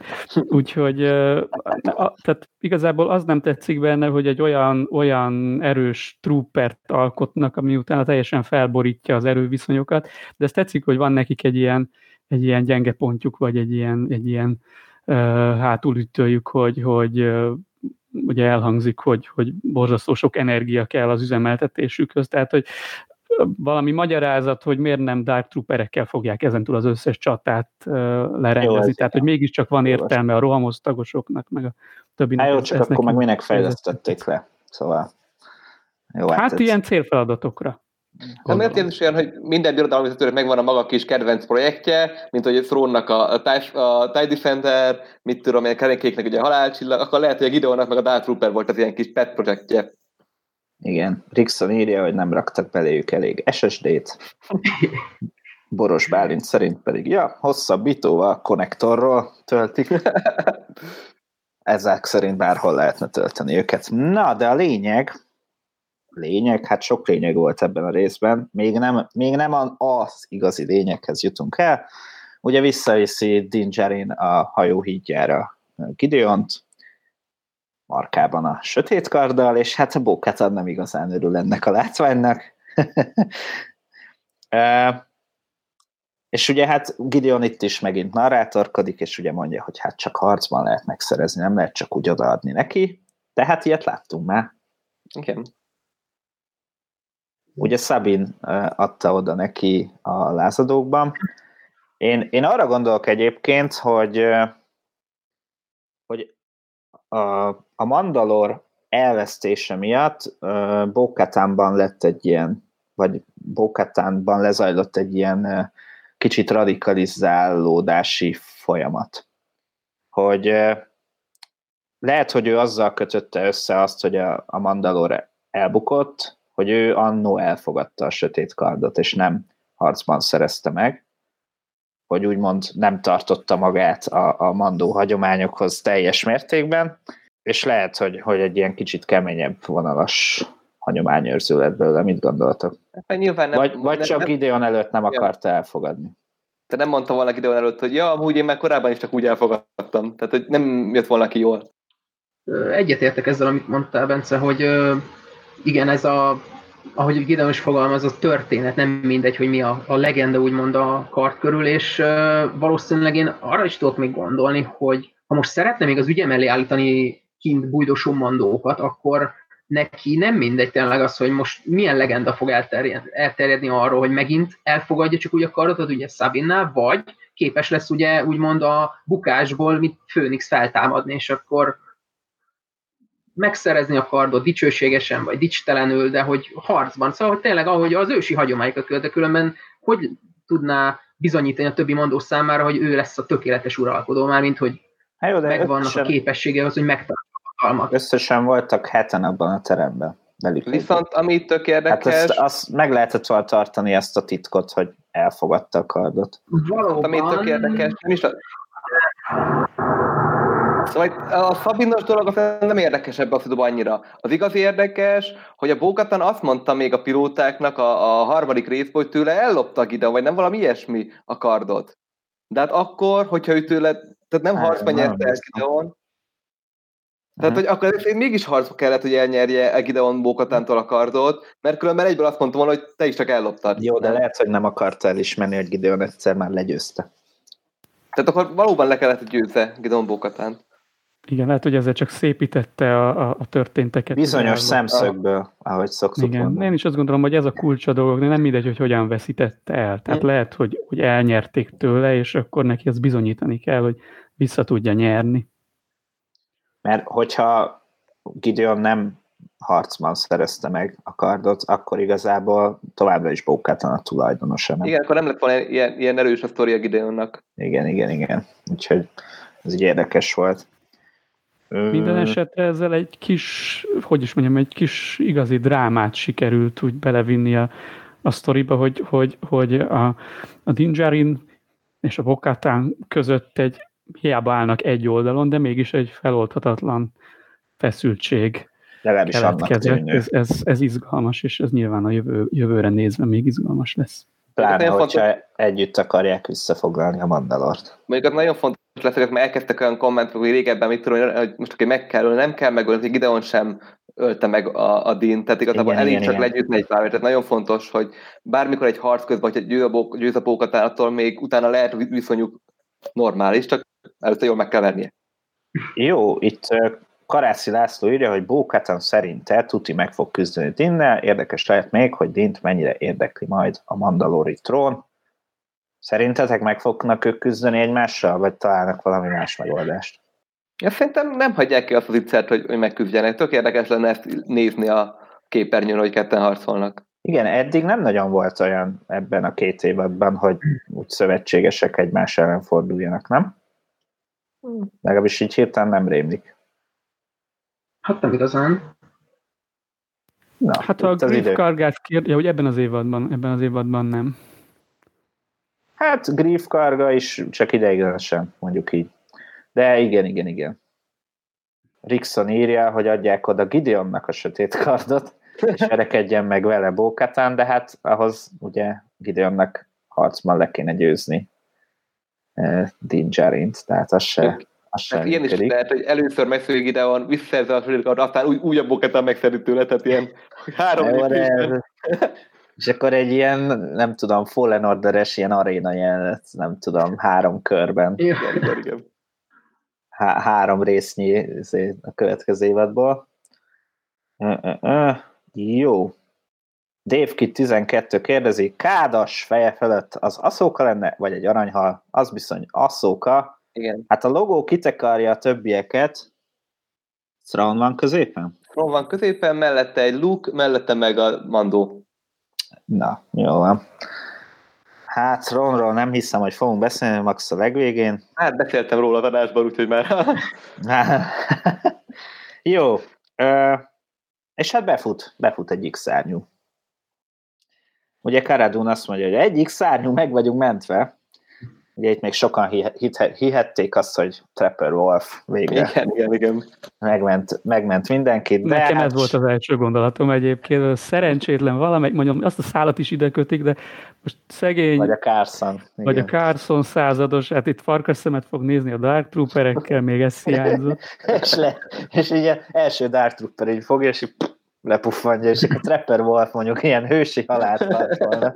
úgyhogy a, tehát igazából az nem tetszik benne, hogy egy olyan, olyan erős troopert alkotnak, ami utána teljesen felborítja az erőviszonyokat, de ez tetszik, hogy van nekik egy ilyen, egy ilyen gyenge pontjuk, vagy egy ilyen, egy ilyen hátulütőjük, hogy, hogy ugye elhangzik, hogy, hogy borzasztó sok energia kell az üzemeltetésükhöz, tehát hogy valami magyarázat, hogy miért nem Dark Trooperekkel fogják ezentúl az összes csatát uh, lerendezni. Tehát, hogy mégiscsak van értelme a rohamosztagosoknak, meg a többinek. Hát jó, csak akkor meg minek fejlesztették le. Szóval jó, hát, hát ilyen célfeladatokra. De miért is olyan, hogy minden birodalomvezetőnek megvan a maga kis kedvenc projektje, mint hogy a Thrónnak a, a, TIE, a TIE Defender, mit tudom, a Kerenkéknek ugye a halálcsillag, akkor lehet, hogy a Gideonnak meg a Darth Trooper volt az ilyen kis pet projektje. Igen, Rickson írja, hogy nem raktak beléjük elég SSD-t. Boros Bálint szerint pedig, ja, hosszabbítóval, konnektorról töltik. Ezek szerint bárhol lehetne tölteni őket. Na, de a lényeg, lényeg, hát sok lényeg volt ebben a részben, még nem, még nem az igazi lényeghez jutunk el. Ugye visszaviszi Dingerin a hajóhídjára Gideont, markában a sötét karddal, és hát a Bókatan nem igazán örül ennek a látványnak. e, és ugye hát Gideon itt is megint narrátorkodik, és ugye mondja, hogy hát csak harcban lehet megszerezni, nem lehet csak úgy odaadni neki, tehát ilyet láttunk már. Igen. Ugye Sabin adta oda neki a lázadókban. Én, én arra gondolok egyébként, hogy hogy a, a Mandalor elvesztése miatt Bokatánban lett egy ilyen, vagy Bokatánban lezajlott egy ilyen kicsit radikalizálódási folyamat. Hogy lehet, hogy ő azzal kötötte össze azt, hogy a, a Mandalor elbukott, hogy ő annó elfogadta a sötét kardot, és nem harcban szerezte meg, hogy úgymond nem tartotta magát a, a mandó hagyományokhoz teljes mértékben, és lehet, hogy, hogy egy ilyen kicsit keményebb vonalas hagyományőrző lett belőle. Mit gondoltok? Hát, nyilván nem, vagy, vagy csak nem, Gideon előtt nem akarta elfogadni? Te nem mondta volna Gideon előtt, hogy ja, amúgy én már korábban is csak úgy elfogadtam. Tehát, hogy nem jött volna ki jól. Egyetértek ezzel, amit mondtál, Bence, hogy igen, ez a ahogy Gideon is az történet, nem mindegy, hogy mi a, a legenda úgymond a kart körül, és uh, valószínűleg én arra is tudok még gondolni, hogy ha most szeretne még az ügye mellé állítani kint bújdosó mandókat, akkor neki nem mindegy tényleg az, hogy most milyen legenda fog elterjedni, elterjedni arról, hogy megint elfogadja csak úgy a karatot, ugye Sabinnál, vagy képes lesz ugye úgymond a bukásból, mint Főnix feltámadni, és akkor megszerezni a kardot dicsőségesen, vagy dicstelenül, de hogy harcban, szóval hogy tényleg ahogy az ősi hagyományokat költe, különben hogy tudná bizonyítani a többi mondó számára, hogy ő lesz a tökéletes uralkodó, már mint hogy hát jó, de megvannak összesen, a képessége az, hogy megtartsa a hatalmat. Összesen voltak heten abban a teremben. Velük Viszont ami itt tök érdekes... Hát azt, azt meg lehetett volna tartani ezt a titkot, hogy elfogadta a kardot. Valóban... Ami itt tök érdekes, nem is a... Szóval a Szabinos dolog nem érdekes ebbe a tudom annyira. Az igaz érdekes, hogy a Bókatan azt mondta még a pilótáknak a, a harmadik részben, hogy tőle elloptak ide, vagy nem valami ilyesmi a kardot. De hát akkor, hogyha ő tőle, tehát nem harcban nyerte el Gideon. Tehát, hogy akkor ez mégis harcba kellett, hogy elnyerje Gideon Bókatántól a kardot, mert különben egyből azt mondtam volna, hogy te is csak elloptad. Jó, de lehet, hogy nem akart elismerni, hogy Gideon egyszer már legyőzte. Tehát akkor valóban le kellett győzze Gideon Bókatánt. Igen, lehet, hogy ezzel csak szépítette a, a, a történteket. Bizonyos szemszögből, ahogy szoktuk Igen, mondani. én is azt gondolom, hogy ez a kulcs a dolog, de nem mindegy, hogy hogyan veszítette el. Tehát lehet, hogy, hogy elnyerték tőle, és akkor neki azt bizonyítani kell, hogy vissza tudja nyerni. Mert hogyha Gideon nem harcban szerezte meg a kardot, akkor igazából továbbra is Bókátlan a tulajdonosa. Nem? Igen, akkor nem lett volna ilyen, ilyen erős a sztoria Gideonnak. Igen, igen, igen. Úgyhogy ez így érdekes volt. Minden esetre ezzel egy kis, hogy is mondjam, egy kis igazi drámát sikerült úgy belevinni a, a sztoriba, hogy, hogy, hogy a, a Dinjarin és a Bokatán között egy hiába állnak egy oldalon, de mégis egy feloldhatatlan feszültség Legalábbis keletkezett. Ez, ez, ez izgalmas, és ez nyilván a jövő, jövőre nézve még izgalmas lesz. Pláne, hogyha fontos- együtt akarják visszafoglalni a Mandalort. Mondjuk az nagyon fontos lesz, hogy mert elkezdtek olyan kommentek, hogy régebben mit tudom, hogy most aki meg kell ölni, nem kell megölni, hogy Gideon sem ölte meg a, a Din, tehát igazából Igen, elég igen, csak igen. legyőzni egy pár, tehát nagyon fontos, hogy bármikor egy harc közben, vagy egy győz a, bó- győz a pókatán, attól még utána lehet vi- viszonyuk normális, csak előtte jól meg kell vernie. Jó, itt Karászi László írja, hogy Bókatan szerinte Tuti meg fog küzdeni Dinnel. Érdekes lehet még, hogy Dint mennyire érdekli majd a Mandalori trón. Szerintetek meg fognak ők küzdeni egymással, vagy találnak valami más megoldást? Ja, szerintem nem hagyják ki azt az ittszert, hogy, hogy megküzdjenek. Tök érdekes lenne ezt nézni a képernyőn, hogy ketten harcolnak. Igen, eddig nem nagyon volt olyan ebben a két évadban, hogy úgy szövetségesek egymás ellen forduljanak, nem? Legalábbis így hirtelen nem rémlik. Hát nem igazán. Na, Hát a Griff. Kargát kérde, hogy ebben az évadban, ebben az évadban nem. Hát Griff Karga is csak ideiglenesen, mondjuk így. De igen, igen, igen. Rickson írja, hogy adják oda Gideonnak a sötét kardot, és verekedjen meg vele Bókatán, de hát ahhoz ugye Gideonnak harcban le kéne győzni eh, Din Djarint, tehát az se, az se Hát ilyen is lehet, hogy először megszövi Gideon, visszaszerzi a sötét kardot, aztán új, újabb boketán megszedi tőle, tehát ilyen három És akkor egy ilyen, nem tudom, Fallen Order-es ilyen aréna jelenet, nem tudom, három körben. Igen, igen, igen. há- három résznyi izé, a következő évadból. Ö. Jó. Dave Kid 12 kérdezi, kádas feje felett az aszóka lenne, vagy egy aranyhal? Az bizony aszóka. igen. Hát a logó kitekarja a többieket. Thrawn van középen? Ron van középen, mellette egy Luke, mellette meg a Mandó. Na, jó van. Hát Thrawnról nem hiszem, hogy fogunk beszélni, max a legvégén. Hát beszéltem róla adásban, úgyhogy már Jó. És hát befut, befut egy X-szárnyú. Ugye Karadun azt mondja, hogy egy X-szárnyú, meg vagyunk mentve. Ugye itt még sokan hihették azt, hogy Trapper Wolf végre igen, igen, igen. megment, megment mindenkit. De Nekem hát, ez volt az első gondolatom egyébként. Szerencsétlen valamelyik, mondjam, azt a szálat is ide kötik, de most szegény, Vagy a Carson. a, vagy a Carson százados, hát itt farkas szemet fog nézni a Dark Trooperekkel, még ez hiányzott. és, le, és így első Dark Trooper így fogja, és így lepuffantja, és a Trapper Wolf mondjuk ilyen hősi halált volna.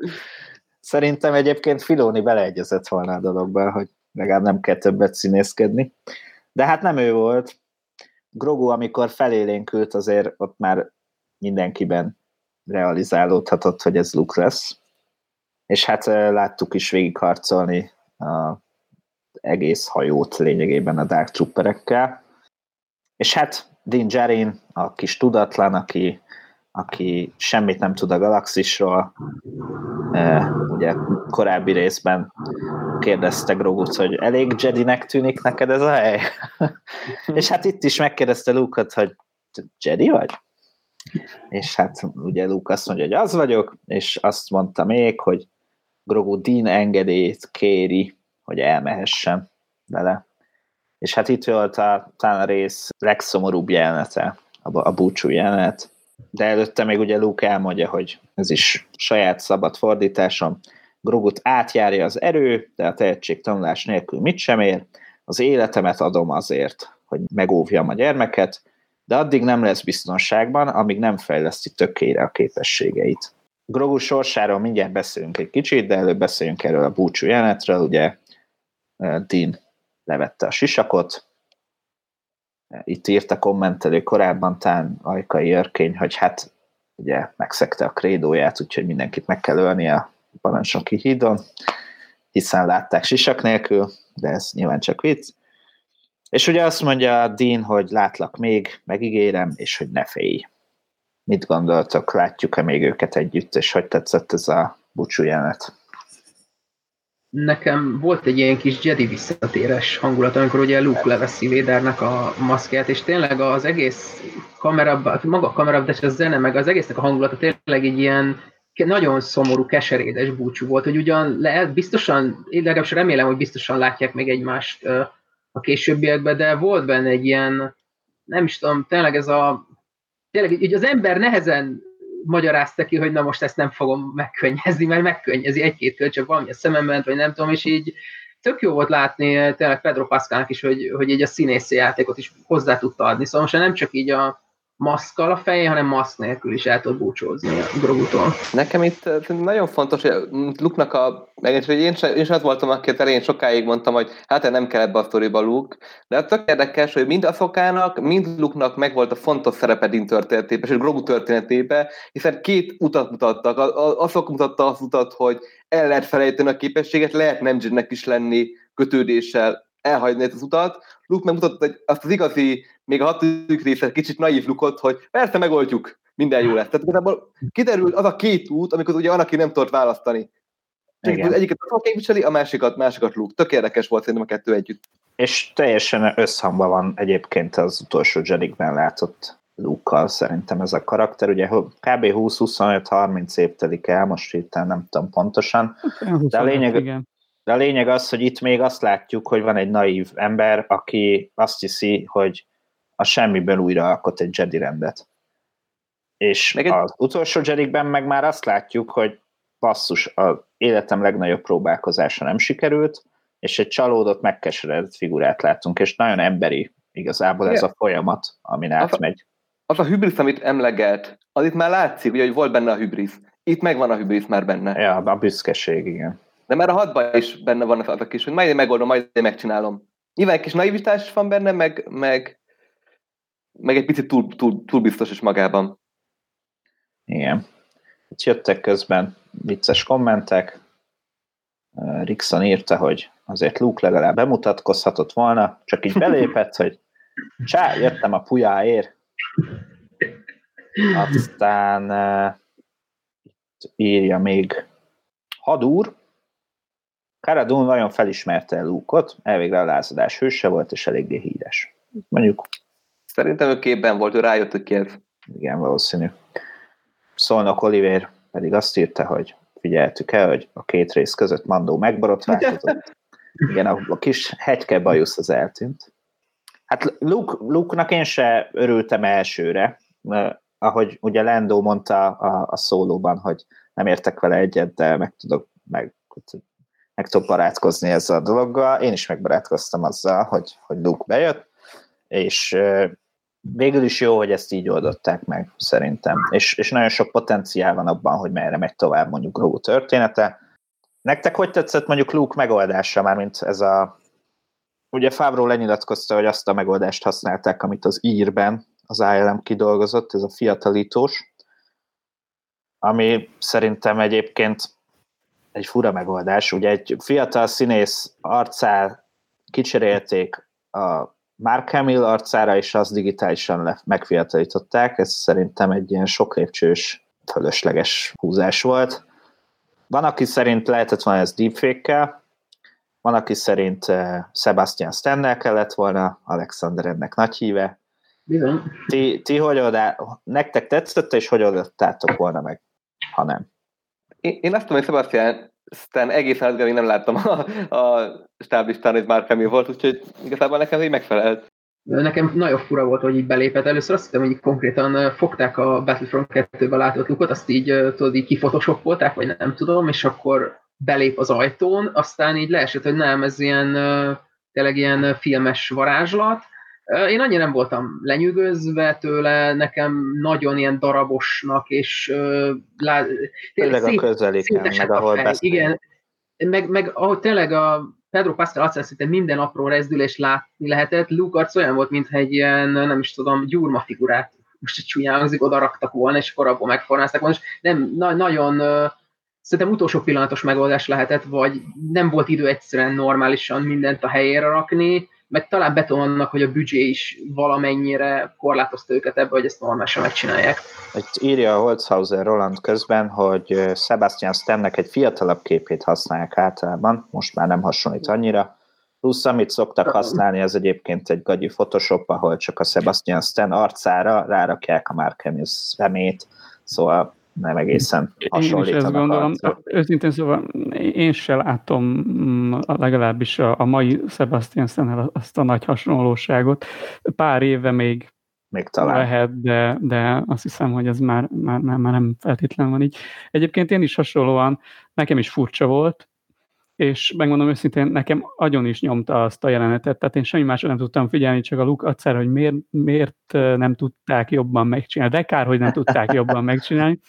Szerintem egyébként Filoni beleegyezett volna a dologba, hogy legalább nem kell többet színészkedni. De hát nem ő volt. Grogu, amikor felélénkült, azért ott már mindenkiben realizálódhatott, hogy ez Luke lesz. És hát láttuk is végigharcolni a egész hajót lényegében a Dark Trooperekkel. És hát Din Djarin, a kis tudatlan, aki, aki semmit nem tud a galaxisról, e, ugye korábbi részben kérdezte Grogut, hogy elég Jedinek tűnik neked ez a hely? és hát itt is megkérdezte Luke-ot, hogy Jedi vagy? És hát ugye Luke azt mondja, hogy az vagyok, és azt mondta még, hogy Grogu Din engedélyt kéri, hogy elmehessen vele. És hát itt volt a, talán a rész legszomorúbb jelenete, a, a búcsú jelenet, de előtte még ugye Luke elmondja, hogy ez is saját szabad fordításom, Grogut átjárja az erő, de a tehetség tanulás nélkül mit sem ér, az életemet adom azért, hogy megóvjam a gyermeket, de addig nem lesz biztonságban, amíg nem fejleszti tökére a képességeit. Grogu sorsáról mindjárt beszélünk egy kicsit, de előbb beszéljünk erről a búcsú jelenetről, ugye Dean levette a sisakot, itt írt a kommentelő korábban tán Ajkai Örkény, hogy hát ugye megszegte a krédóját, úgyhogy mindenkit meg kell ölni a parancsnoki hídon, hiszen látták sisak nélkül, de ez nyilván csak vicc. És ugye azt mondja Dean, hogy látlak még, megígérem, és hogy ne félj. Mit gondoltok, látjuk-e még őket együtt, és hogy tetszett ez a búcsú jelenet? Nekem volt egy ilyen kis Jedi visszatéres hangulat, amikor ugye Luke leveszi Védernek a maszkját, és tényleg az egész kamera, maga a kamera, de a zene, meg az egésznek a hangulata tényleg egy ilyen nagyon szomorú, keserédes búcsú volt, hogy ugyan lehet, biztosan, én legalábbis remélem, hogy biztosan látják még egymást a későbbiekben, de volt benne egy ilyen, nem is tudom, tényleg ez a, tényleg így az ember nehezen magyarázta ki, hogy na most ezt nem fogom megkönnyezni, mert megkönnyezi egy-két kör, csak valami a szememben, vagy nem tudom, és így tök jó volt látni tényleg Pedro Pascalnak is, hogy, hogy egy a színészi játékot is hozzá tudta adni. Szóval most nem csak így a, maszkkal a fején, hanem maszk nélkül is el tud búcsózni a Grogutól. Nekem itt nagyon fontos, hogy Luke-nak a megint, én, én sem az voltam, aki az elején sokáig mondtam, hogy hát nem kell ebbe a sztoriba Luke, de tök érdekes, hogy mind a szokának, mind Luke-nak megvolt a fontos szerepe Din történetében, és Grogu történetében, hiszen két utat mutattak. Azok mutatta az utat, hogy el lehet felejteni a képességet, lehet nem is lenni kötődéssel elhagyni ezt az utat. Luke megmutatta azt az igazi még a hatodik része kicsit naív lukott, hogy persze megoldjuk, minden jó lesz. Tehát igazából kiderült az a két út, amikor ugye annak nem tudott választani. Igen. Egyiket a képviseli, a másikat, másikat lúg. Tök érdekes volt szerintem a kettő együtt. És teljesen összhangban van egyébként az utolsó Jedikben látott luke szerintem ez a karakter. Ugye kb. 20-25-30 év telik el, most hirtelen nem tudom pontosan. De a lényeg, igen. de a lényeg az, hogy itt még azt látjuk, hogy van egy naív ember, aki azt hiszi, hogy a semmiből újra alkot egy Jedi rendet. És meg az utolsó Jedikben meg már azt látjuk, hogy basszus, az életem legnagyobb próbálkozása nem sikerült, és egy csalódott, megkeseredett figurát látunk, és nagyon emberi igazából Igen. ez a folyamat, amin átmegy. Az a, az a hübrisz, amit emleget, az itt már látszik, ugye, hogy volt benne a hübrisz. Itt megvan a hübrisz már benne. Ja, a büszkeség, igen. De már a hatban is benne van az a kis, hogy majd én megoldom, majd én megcsinálom. Nyilván egy kis naivitás van benne, meg, meg meg egy picit túl, túl, túl biztos is magában. Igen. Itt jöttek közben vicces kommentek. Rixon írta, hogy azért Luke legalább bemutatkozhatott volna, csak így belépett, hogy csá, jöttem a pujáért. Aztán itt írja még Hadúr, Karadun nagyon felismerte Luke-ot, elvégre a lázadás hőse volt, és eléggé híres. Mondjuk Szerintem ő képben volt, ő rájött, hogy ki Igen, valószínű. Szolnok Oliver pedig azt írta, hogy figyeltük el, hogy a két rész között Mandó megborotválkozott. Igen, a kis hegyke bajusz az eltűnt. Hát Luke, Luke-nak én se örültem elsőre, ahogy ugye Lando mondta a, a szólóban, hogy nem értek vele egyet, de meg tudok, meg, meg tudok barátkozni ezzel a dologgal. Én is megbarátkoztam azzal, hogy, hogy Luke bejött, és végül is jó, hogy ezt így oldották meg, szerintem. És, és nagyon sok potenciál van abban, hogy merre megy tovább mondjuk Grogu története. Nektek hogy tetszett mondjuk Luke megoldása, már mint ez a... Ugye Favreau lenyilatkozta, hogy azt a megoldást használták, amit az írben az ILM kidolgozott, ez a fiatalítós, ami szerintem egyébként egy fura megoldás. Ugye egy fiatal színész arcál kicserélték a Mark Hamill arcára is azt digitálisan le, megfiatalították, ez szerintem egy ilyen sok lépcsős, fölösleges húzás volt. Van, aki szerint lehetett volna ez deepfake van, aki szerint uh, Sebastian Stennel kellett volna, Alexander ennek nagy híve. Bizony. Ti, ti hogy oldá, nektek tetszett, és hogy oldottátok volna meg, ha nem? Én, én azt tudom, hogy Sebastian aztán egészen addig nem láttam a, a stáblistán, hogy már Camille volt, úgyhogy igazából nekem így megfelelt. Nekem nagyon fura volt, hogy így belépett. Először azt hittem, hogy konkrétan fogták a Battlefront 2-ben látott lukot, azt így, tudod, így kifotoshopolták, vagy nem tudom, és akkor belép az ajtón, aztán így leesett, hogy nem, ez ilyen tényleg ilyen filmes varázslat, Én annyira nem voltam lenyűgözve tőle, nekem nagyon ilyen darabosnak, és lá, tényleg a közeléken, meg ahol Igen, meg, meg ahogy tényleg a Pedro Pascal arcán szinte minden apró rezdülést látni lehetett, Luke arc olyan volt, mintha egy ilyen, nem is tudom, gyurma figurát most egy csúnyán hangzik, oda raktak volna, és akkor abból megformázták volna, és nem, na, nagyon szerintem utolsó pillanatos megoldás lehetett, vagy nem volt idő egyszerűen normálisan mindent a helyére rakni, meg talán beton annak, hogy a büdzsé is valamennyire korlátozta őket ebbe, hogy ezt normálisan megcsinálják. Itt írja a Holzhauser Roland közben, hogy Sebastian Stannek egy fiatalabb képét használják általában, most már nem hasonlít annyira, Plusz, amit szoktak használni, az egyébként egy gagyi Photoshop, ahol csak a Sebastian Stan arcára rárakják a Mark Hamill szemét, szóval nem egészen hasonlítanak. Én is ezt gondolom. Őszintén szóval én se látom mm, legalábbis a, a mai Sebastian stan azt a nagy hasonlóságot. Pár éve még még talán. Lehet, de, de azt hiszem, hogy ez már, már, már, már nem feltétlenül van így. Egyébként én is hasonlóan, nekem is furcsa volt, és megmondom őszintén, nekem agyon is nyomta azt a jelenetet, tehát én semmi másra nem tudtam figyelni, csak a Luke adszer, hogy miért, miért nem tudták jobban megcsinálni, de kár, hogy nem tudták jobban megcsinálni.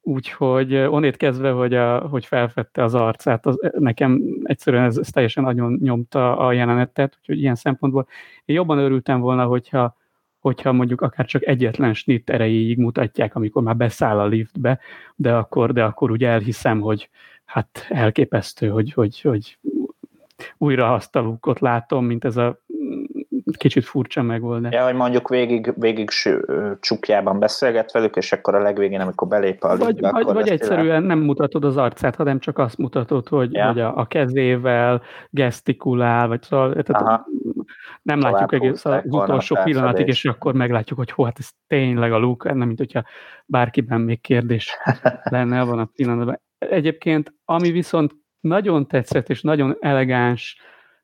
Úgyhogy onnét kezdve, hogy, a, hogy felfedte az arcát, az, nekem egyszerűen ez, ez teljesen nagyon nyomta a jelenetet, úgyhogy ilyen szempontból én jobban örültem volna, hogyha, hogyha mondjuk akár csak egyetlen snit erejéig mutatják, amikor már beszáll a liftbe, de akkor, de akkor úgy elhiszem, hogy, hát elképesztő, hogy, hogy, hogy újra azt a lukot látom, mint ez a kicsit furcsa megoldás. Ja, hogy mondjuk végig, végig csukjában beszélget velük, és akkor a legvégén, amikor belép a Vagy, vagy, vagy egyszerűen nem mutatod az arcát, hanem csak azt mutatod, hogy, ja. hogy a, a kezével gesztikulál, vagy szóval, tehát nem Tovább látjuk egész az utolsó pillanatig, és akkor meglátjuk, hogy hó, hát ez tényleg a luk, nem mint hogyha bárkiben még kérdés lenne abban a pillanatban. Egyébként, ami viszont nagyon tetszett, és nagyon elegáns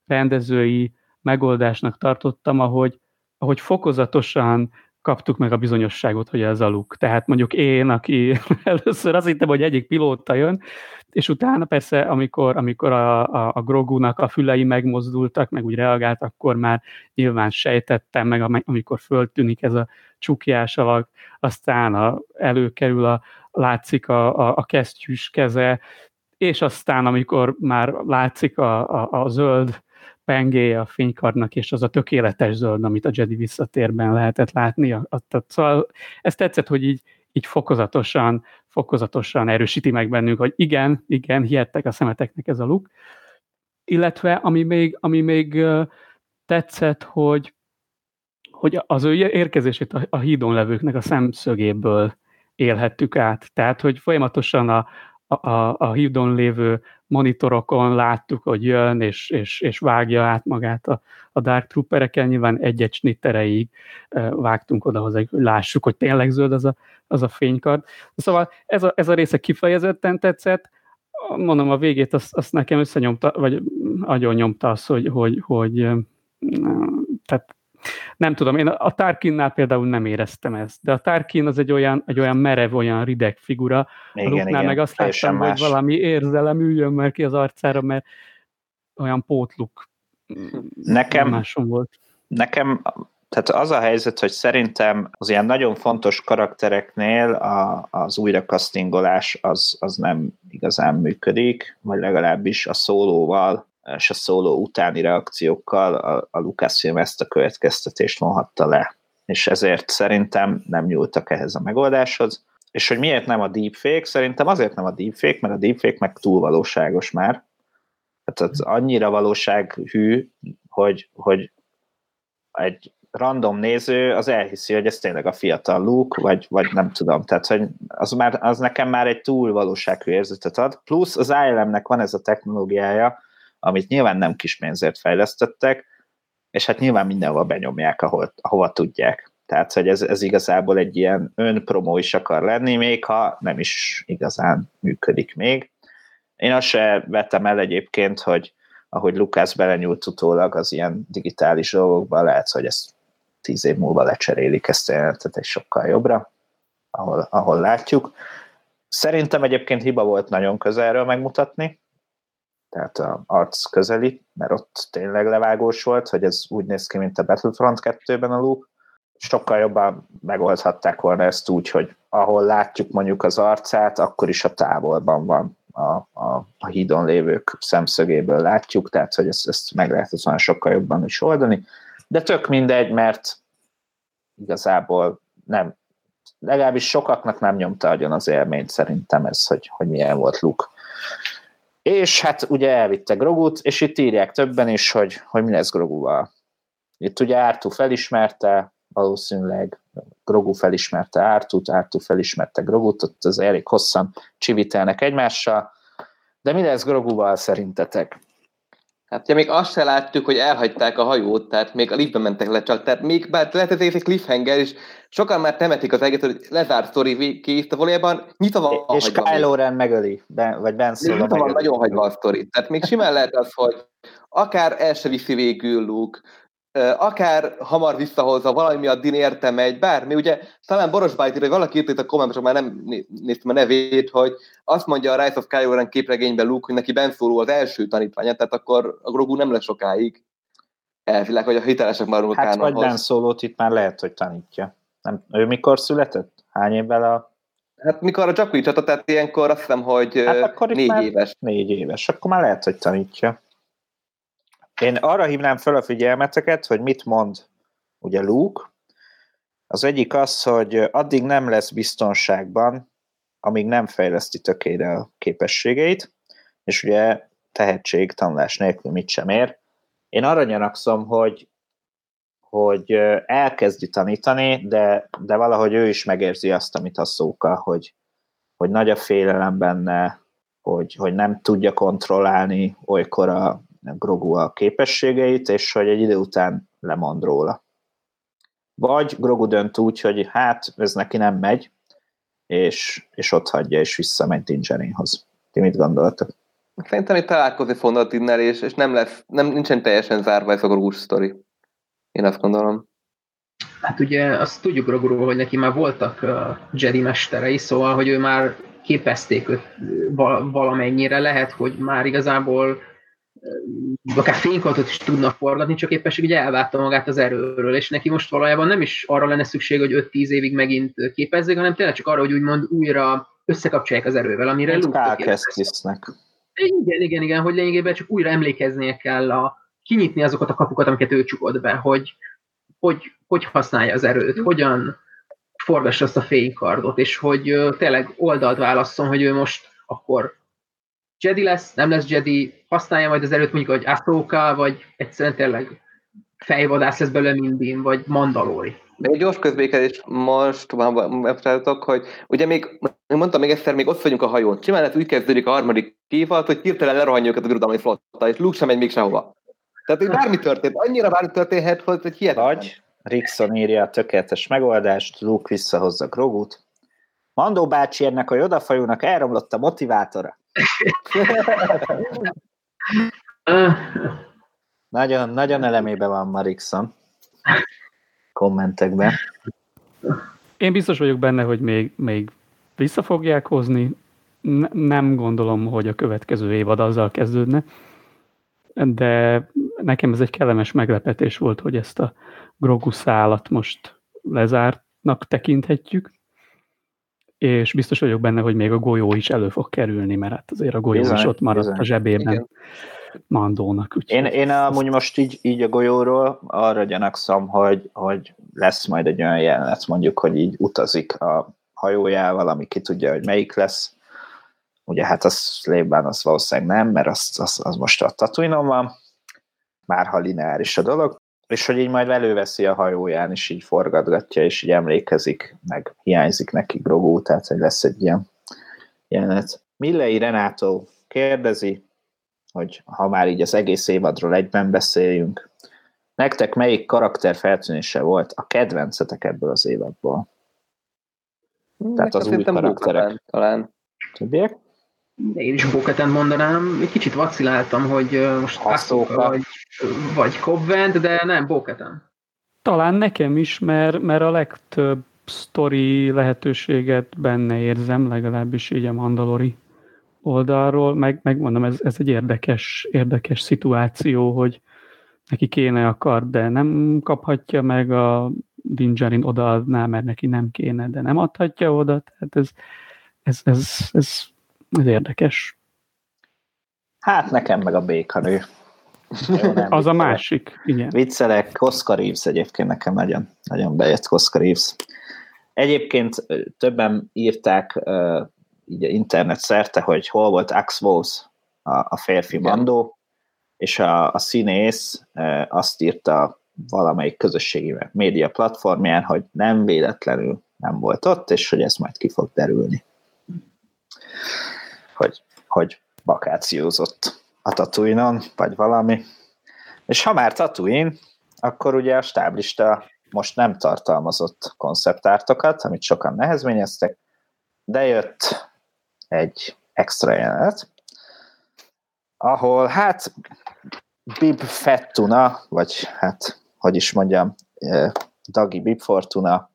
rendezői megoldásnak tartottam, ahogy, ahogy fokozatosan kaptuk meg a bizonyosságot, hogy ez a luk. Tehát mondjuk én, aki először azt hittem, hogy egyik pilóta jön, és utána persze, amikor, amikor a, a, a Grogunak a fülei megmozdultak, meg úgy reagált, akkor már nyilván sejtettem, meg amikor föltűnik ez a csukjás alak, aztán a, előkerül a, látszik a, a, a kesztyűs keze, és aztán, amikor már látszik a, a, a zöld pengéje a fénykarnak, és az a tökéletes zöld, amit a Jedi visszatérben lehetett látni. A, szóval ez tetszett, hogy így, így fokozatosan, fokozatosan erősíti meg bennünk, hogy igen, igen, hihettek a szemeteknek ez a luk. Illetve, ami még, ami még tetszett, hogy, hogy az ő érkezését a, a hídon levőknek a szemszögéből élhettük át. Tehát, hogy folyamatosan a, a, a hídon lévő monitorokon láttuk, hogy jön, és, és, és vágja át magát a, a Dark Troopereken, nyilván egy-egy snittereig vágtunk oda hozzá, hogy lássuk, hogy tényleg zöld az a, az a fénykard. Szóval ez a, ez a része kifejezetten tetszett, mondom, a végét azt, azt nekem összenyomta, vagy agyon nyomta az, hogy, hogy, hogy tehát nem tudom, én a Tarkinnál például nem éreztem ezt, de a Tarkin az egy olyan, egy olyan merev, olyan rideg figura, igen, a Luke-nál meg azt láttam, más. hogy valami érzelem üljön már ki az arcára, mert olyan pótluk nekem, máson volt. Nekem tehát az a helyzet, hogy szerintem az ilyen nagyon fontos karaktereknél a, az újrakasztingolás az, az nem igazán működik, vagy legalábbis a szólóval és a szóló utáni reakciókkal a, a Lucasfilm ezt a következtetést vonhatta le. És ezért szerintem nem nyúltak ehhez a megoldáshoz. És hogy miért nem a deepfake? Szerintem azért nem a deepfake, mert a deepfake meg túl valóságos már. Tehát az annyira valósághű, hogy, hogy egy random néző az elhiszi, hogy ez tényleg a fiatal Luke, vagy, vagy nem tudom. Tehát, hogy az, már, az nekem már egy túl valósághű érzetet ad. Plusz az ILM-nek van ez a technológiája, amit nyilván nem kis pénzért fejlesztettek, és hát nyilván mindenhol benyomják, ahol, ahova tudják. Tehát, hogy ez, ez igazából egy ilyen önpromó is akar lenni, még ha nem is igazán működik még. Én azt se vettem el egyébként, hogy ahogy Lukász belenyúlt utólag az ilyen digitális dolgokba, lehet, hogy ezt tíz év múlva lecserélik ezt a jelentet egy sokkal jobbra, ahol, ahol látjuk. Szerintem egyébként hiba volt nagyon közelről megmutatni, tehát a arc közeli, mert ott tényleg levágós volt, hogy ez úgy néz ki, mint a Battlefront 2-ben a loop. Sokkal jobban megoldhatták volna ezt úgy, hogy ahol látjuk mondjuk az arcát, akkor is a távolban van a, a, a hídon lévők szemszögéből látjuk, tehát hogy ezt, ezt meg lehet volna sokkal jobban is oldani, de tök mindegy, mert igazából nem, legalábbis sokaknak nem nyomta agyon az élményt szerintem ez, hogy, hogy milyen volt Luke. És hát ugye elvitte Grogut, és itt írják többen is, hogy, hogy mi lesz Groguval. Itt ugye Ártú felismerte, valószínűleg Grogu felismerte Ártút, Ártú felismerte Grogut, ott az elég hosszan csivitelnek egymással, de mi lesz Groguval szerintetek? Hát ugye még azt se láttuk, hogy elhagyták a hajót, tehát még a liftbe mentek le csak, tehát még bár lehet ez egy cliffhanger, és sokan már temetik az egész, hogy lezárt sztori kész, de valójában nyitva van És Kylo Ren megöli, ben, vagy Ben Solo Nyitva van nagyon hagyva a sztori. Tehát még simán lehet az, hogy akár el se viszi végül Luke, akár hamar visszahozza, valami miatt Din érte megy, bármi, ugye talán Boros Bájt hogy valaki írt itt a kommentben, már nem néztem a nevét, hogy azt mondja a Rise of Kylo képregényben Luke, hogy neki Ben Solo az első tanítványa, tehát akkor a Grogu nem lesz sokáig elvileg, hogy a hitelesek már Hát vagy Ben solo itt már lehet, hogy tanítja. Nem, ő mikor született? Hány évvel a... Hát mikor a Jakui csata, tehát ilyenkor azt hiszem, hogy hát akkor négy éves. Négy éves, akkor már lehet, hogy tanítja. Én arra hívnám fel a figyelmeteket, hogy mit mond ugye Luke. Az egyik az, hogy addig nem lesz biztonságban, amíg nem fejleszti tökére a képességeit, és ugye tehetség, tanulás nélkül mit sem ér. Én arra gyanakszom, hogy, hogy elkezdi tanítani, de, de valahogy ő is megérzi azt, amit a szóka, hogy, hogy nagy a félelem benne, hogy, hogy nem tudja kontrollálni olykor a, Grogu a képességeit, és hogy egy idő után lemond róla. Vagy Grogu dönt úgy, hogy hát ez neki nem megy, és, és ott hagyja, és visszamegy Dingerénhoz. Ti mit gondoltak? Szerintem itt találkozni fognak Dinnel, és, és nem lesz, nem, nincsen teljesen zárva ez a Grogu sztori. Én azt gondolom. Hát ugye azt tudjuk Groguról, hogy neki már voltak uh, Jedi mesterei, szóval, hogy ő már képezték őt valamennyire, lehet, hogy már igazából akár fénykartot is tudnak forgatni, csak éppenség ugye elvágta magát az erőről, és neki most valójában nem is arra lenne szükség, hogy 5-10 évig megint képezzék, hanem tényleg csak arra, hogy úgymond újra összekapcsolják az erővel, amire Luke Igen, igen, igen, hogy lényegében csak újra emlékeznie kell a, kinyitni azokat a kapukat, amiket ő csukott be, hogy hogy, hogy használja az erőt, hogyan forgassa azt a fénykardot, és hogy tényleg oldalt válasszon, hogy ő most akkor Jedi lesz, nem lesz Jedi, használja majd az erőt mondjuk, hogy Ahsoka, vagy egyszerűen tényleg fejvadász lesz belőle mindin, vagy Mandalori. Még egy gyors közbékezés most megpróbáltok, hogy ugye még, mondtam még egyszer, még ott vagyunk a hajón. Simán lehet úgy kezdődik a harmadik kívat, hogy hirtelen lerohanjuk őket a birodalmi flotta, és Luke sem megy még sehova. Tehát hogy bármi történt, annyira bármi történhet, hogy hihetetlen. Vagy Rickson írja a tökéletes megoldást, Luke visszahozza Grogut. Mandó bácsi ennek a jodafajónak elromlott a motivátora. nagyon, nagyon elemében van Marixon kommentekben. Én biztos vagyok benne, hogy még, még vissza fogják hozni. nem gondolom, hogy a következő évad azzal kezdődne, de nekem ez egy kellemes meglepetés volt, hogy ezt a Grogu szálat most lezártnak tekinthetjük és biztos vagyok benne, hogy még a golyó is elő fog kerülni, mert hát azért a golyó bizony, is ott maradt bizony. a zsebében Igen. Mandónak. Úgy én, én amúgy most így, így a golyóról arra gyanakszom, hogy, hogy lesz majd egy olyan jelenet, mondjuk, hogy így utazik a hajójával, ami ki tudja, hogy melyik lesz. Ugye hát az lépben az valószínűleg nem, mert az, az, az most a tatooine van, már ha lineáris a dolog, és hogy így majd előveszi a hajóján, és így forgatgatja, és így emlékezik, meg hiányzik neki Grogu, tehát hogy lesz egy ilyen jelenet. Millei Renátó kérdezi, hogy ha már így az egész évadról egyben beszéljünk, nektek melyik karakter feltűnése volt a kedvencetek ebből az évadból? Tehát az új karakterek. Talán. Többiek? Én is Boketen mondanám. Egy kicsit vaciláltam, hogy most Ahsoka vagy, vagy Covent, de nem, Boketen. Talán nekem is, mert, mert a legtöbb sztori lehetőséget benne érzem, legalábbis így a Mandalori oldalról, meg, megmondom, ez, ez egy érdekes, érdekes szituáció, hogy neki kéne a kard, de nem kaphatja meg a Dingerin odaadná, mert neki nem kéne, de nem adhatja oda, tehát ez, ez, ez, ez, ez érdekes. Hát nekem meg a békanő. Jó, nem, az a másik, igen. Viccelek, Oscar Reeves egyébként nekem nagyon, nagyon bejött Oscar Reeves. Egyébként többen írták uh, így internet szerte, hogy hol volt Ax Voss, a, a férfi igen. bandó, és a, a színész uh, azt írta valamelyik közösségi média platformján, hogy nem véletlenül nem volt ott, és hogy ez majd ki fog derülni. Hogy, hogy vakációzott a Tatooine-on, vagy valami. És ha már Tatooine, akkor ugye a stáblista most nem tartalmazott konceptártokat, amit sokan nehezményeztek, de jött egy extra jelenet, ahol hát Bib Fettuna, vagy hát, hogy is mondjam, Dagi Bib Fortuna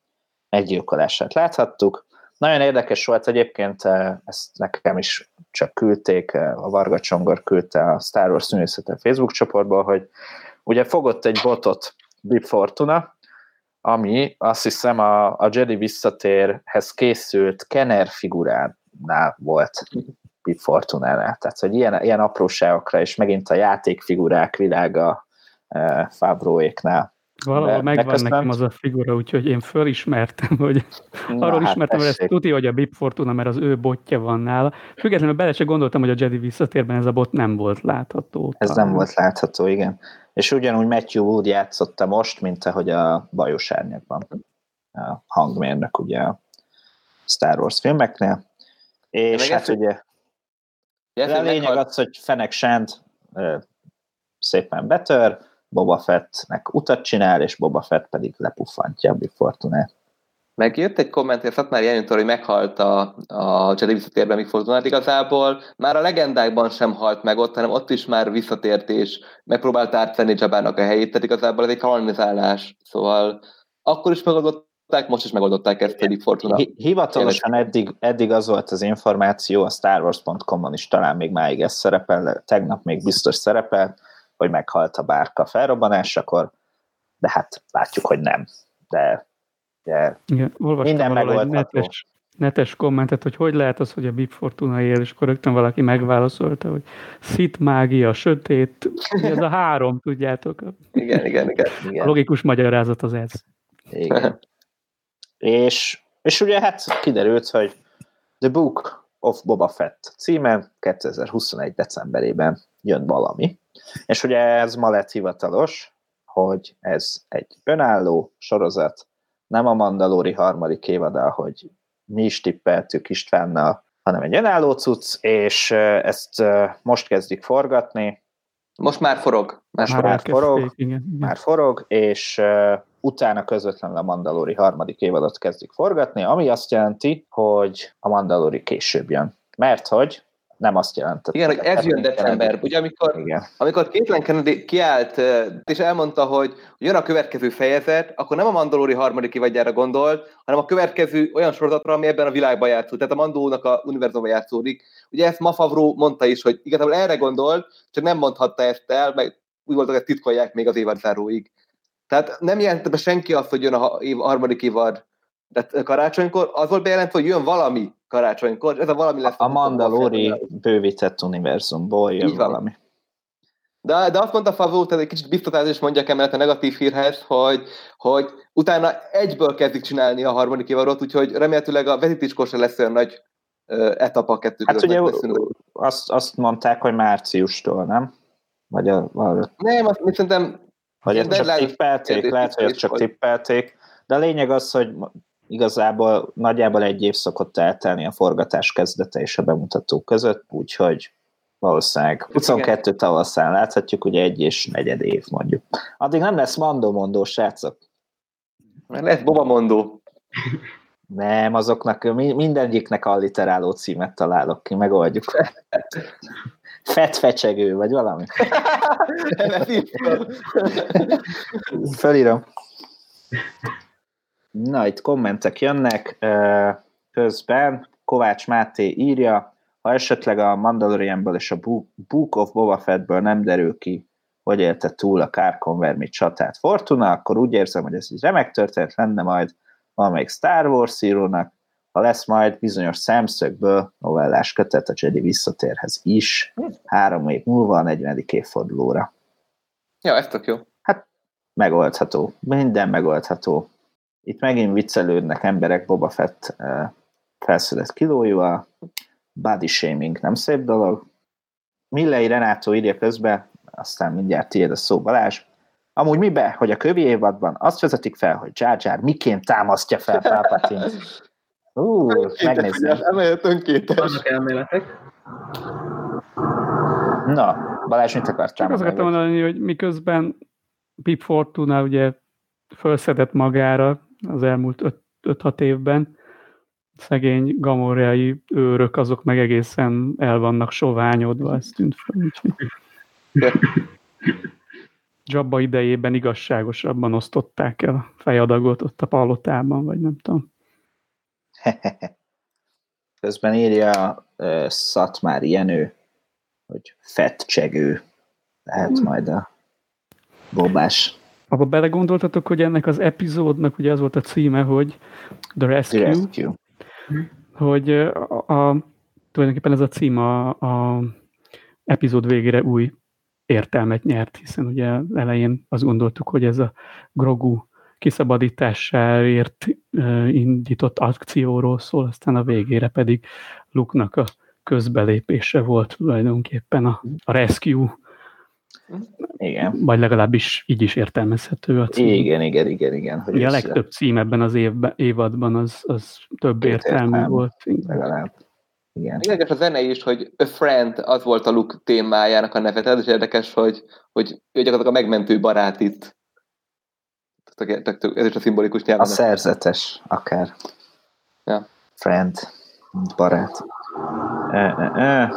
meggyilkolását láthattuk. Nagyon érdekes volt egyébként, ezt nekem is csak küldték, a Varga Csongor küldte a Star Wars Szűnészete Facebook csoportból, hogy ugye fogott egy botot Bib Fortuna, ami azt hiszem a, a Jedi visszatérhez készült Kenner figuránál volt Bib Fortunánál. Tehát, hogy ilyen, ilyen apróságokra, és megint a játékfigurák világa e, Fabroéknál Valahol megvan nekem az a figura, úgyhogy én fölismertem, hogy Na, arról hát ismertem, hogy ezt tudja, hogy a Bib Fortuna, mert az ő botja van nála. Függetlenül bele se gondoltam, hogy a Jedi visszatérben ez a bot nem volt látható. Ez talán. nem volt látható, igen. És ugyanúgy Matthew Wood játszotta most, mint ahogy a Bajos Árnyakban a hangmérnök ugye a Star Wars filmeknél. És hát ugye a lényeg az, hogy Fenek Shand szépen betör, Boba Fettnek utat csinál, és Boba Fett pedig lepuffantja a Big Fortunát. Megjött egy komment, hogy már Jenitől, hogy meghalt a, a Jedi visszatérben Big Fortunát igazából. Már a legendákban sem halt meg ott, hanem ott is már visszatért, és megpróbált átvenni Jabának a helyét, tehát igazából ez egy kanonizálás. Szóval akkor is megoldották, most is megoldották ezt a Big Fortuna. Hivatalosan eddig, eddig az volt az információ, a StarWars.com-on is talán még máig ez szerepel, tegnap még biztos szerepel, hogy meghalt a bárka felrobbanásakor, de hát látjuk, hogy nem. De, de Igen, minden megoldható. Netes, netes kommentet, hogy hogy lehet az, hogy a Big Fortuna él, és akkor rögtön valaki megválaszolta, hogy szit mágia, sötét, ez a három, tudjátok. Igen, igen, igen. igen. A logikus magyarázat az ez. Igen. és, és ugye hát kiderült, hogy The Book of Boba Fett címen 2021. decemberében jön valami, és ugye ez ma lett hivatalos, hogy ez egy önálló sorozat, nem a Mandalóri harmadik évada, hogy mi is tippeltük Istvánnal, hanem egy önálló cucc, és ezt most kezdik forgatni. Most már forog. Már, már, már forog, igen, igen. már forog, és utána közvetlenül a Mandalóri harmadik évadot kezdik forgatni, ami azt jelenti, hogy a Mandalóri később jön. Mert hogy nem azt jelentette. Igen, hogy ez jön december, ugye amikor, Igen. amikor Caitlin Kennedy kiállt, és elmondta, hogy jön a következő fejezet, akkor nem a Mandalori harmadik évadjára gondolt, hanem a következő olyan sorozatra, ami ebben a világban játszott, tehát a Mandónak a univerzumban játszódik. Ugye ezt Mafavro mondta is, hogy igazából erre gondolt, csak nem mondhatta ezt el, meg úgy voltak, hogy titkolják még az évadzáróig. Tehát nem jelentette be senki azt, hogy jön a, év, a harmadik évad de karácsonykor, az volt bejelentve, hogy jön valami karácsonykor, ez a valami lesz. A Mandalori bővített univerzumból jön Így valami. De, de azt mondta Favó, tehát egy kicsit biztosát is mondjak emellett a negatív hírhez, hogy, hogy utána egyből kezdik csinálni a harmadik évadot, úgyhogy remélhetőleg a vezetéskor se lesz olyan nagy etap a kettő Hát ugye azt, azt mondták, hogy márciustól, nem? Vagy a, a... Nem, azt szerintem... Vagy ezt csak tippelték, lehet, hogy ezt csak tippelték, de a lényeg az, hogy igazából nagyjából egy év szokott eltelni a forgatás kezdete és a bemutató között, úgyhogy valószínűleg 22 tavaszán láthatjuk, ugye egy és negyed év mondjuk. Addig nem lesz mandó-mondó, srácok. Lesz Boba mondó. Nem, azoknak mindegyiknek alliteráló címet találok ki, megoldjuk. Fetfecsegő, vagy valami. Felírom. Na, itt kommentek jönnek. Közben Kovács Máté írja, ha esetleg a Mandalorianből és a Book of Boba Fettből nem derül ki, hogy élte túl a Kárkonvermi csatát Fortuna, akkor úgy érzem, hogy ez egy remek történet lenne majd valamelyik Star Wars írónak, ha lesz majd bizonyos szemszögből novellás kötet a Jedi visszatérhez is, három év múlva a 40. évfordulóra. Ja, ez tök jó. Hát megoldható. Minden megoldható. Itt megint viccelődnek emberek Boba Fett uh, felszedett kilójúval. Body shaming nem szép dolog. Millei Renátó írja közben, aztán mindjárt tiéd a szó Balázs. Amúgy mibe, hogy a kövi évadban azt vezetik fel, hogy Jar Jar miként támasztja fel Palpatine. Ú, megnézzük. Emellett önkétes. Vannak elméletek. Na, Balázs, mit akartál Csak azt mondani, hogy miközben Pip Fortuna ugye felszedett magára az elmúlt 5-6 évben, szegény gamorreai őrök, azok meg egészen el vannak soványodva, ez tűnt fel. Jabba idejében igazságosabban osztották el a fejadagot ott a palotában, vagy nem tudom. Közben írja uh, Szatmár Jenő, hogy fettcsegő lehet hmm. majd a bobás. Abba belegondoltatok, hogy ennek az epizódnak ugye az volt a címe, hogy The Rescue, The Rescue. hogy a, a, tulajdonképpen ez a cím a, a epizód végére új értelmet nyert, hiszen ugye elején azt gondoltuk, hogy ez a Grogu kiszabadításáért indított akcióról szól, aztán a végére pedig Luke-nak a közbelépése volt tulajdonképpen a, a rescue, igen. Vagy legalábbis így is értelmezhető a cím. Igen, igen, igen, igen. Hogy Ugye a legtöbb cím ebben az évben, évadban az, az több értelmű értelm, volt. Legalább. Igen. Érdekes a zene is, hogy A Friend az volt a Luke témájának a neve. Ez is érdekes, hogy, hogy ő gyakorlatilag a megmentő barát itt. Ez is a szimbolikus nyelv. A szerzetes, akár. Ja. Friend, barát. E, e, e.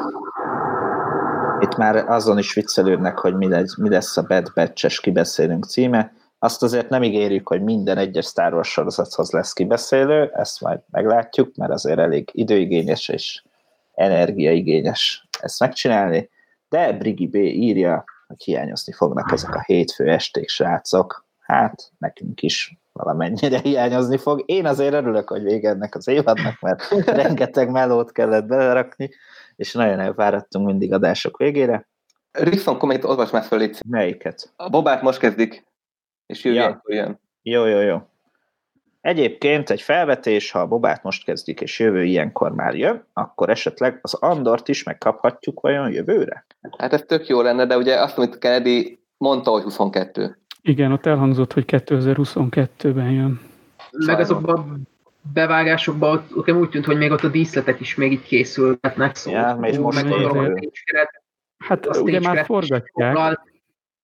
Itt már azon is viccelődnek, hogy mi lesz, mi lesz a Bad Batch-es kibeszélünk címe. Azt azért nem ígérjük, hogy minden egyes Star Wars sorozathoz lesz kibeszélő, ezt majd meglátjuk, mert azért elég időigényes és energiaigényes ezt megcsinálni, de Brigi B írja, hogy hiányozni fognak ezek a hétfő esték srácok. Hát, nekünk is valamennyire hiányozni fog. Én azért örülök, hogy vége ennek az évadnak, mert rengeteg melót kellett belerakni, és nagyon elfáradtunk mindig adások végére. Riffon komment, olvasd már föl itt. Melyiket? A Bobát most kezdik, és jövő ja. jön. Jó, jó, jó. Egyébként egy felvetés, ha a Bobát most kezdik, és jövő ilyenkor már jön, akkor esetleg az Andort is megkaphatjuk vajon jövőre? Hát ez tök jó lenne, de ugye azt, amit Kennedy mondta, hogy 22. Igen, ott elhangzott, hogy 2022-ben jön. Meg azokban bevágásokban ott, ott úgy tűnt, hogy még ott a díszletek is még így készülhetnek. Szóval ja, és most Hát ugye már forgatják. Foglal.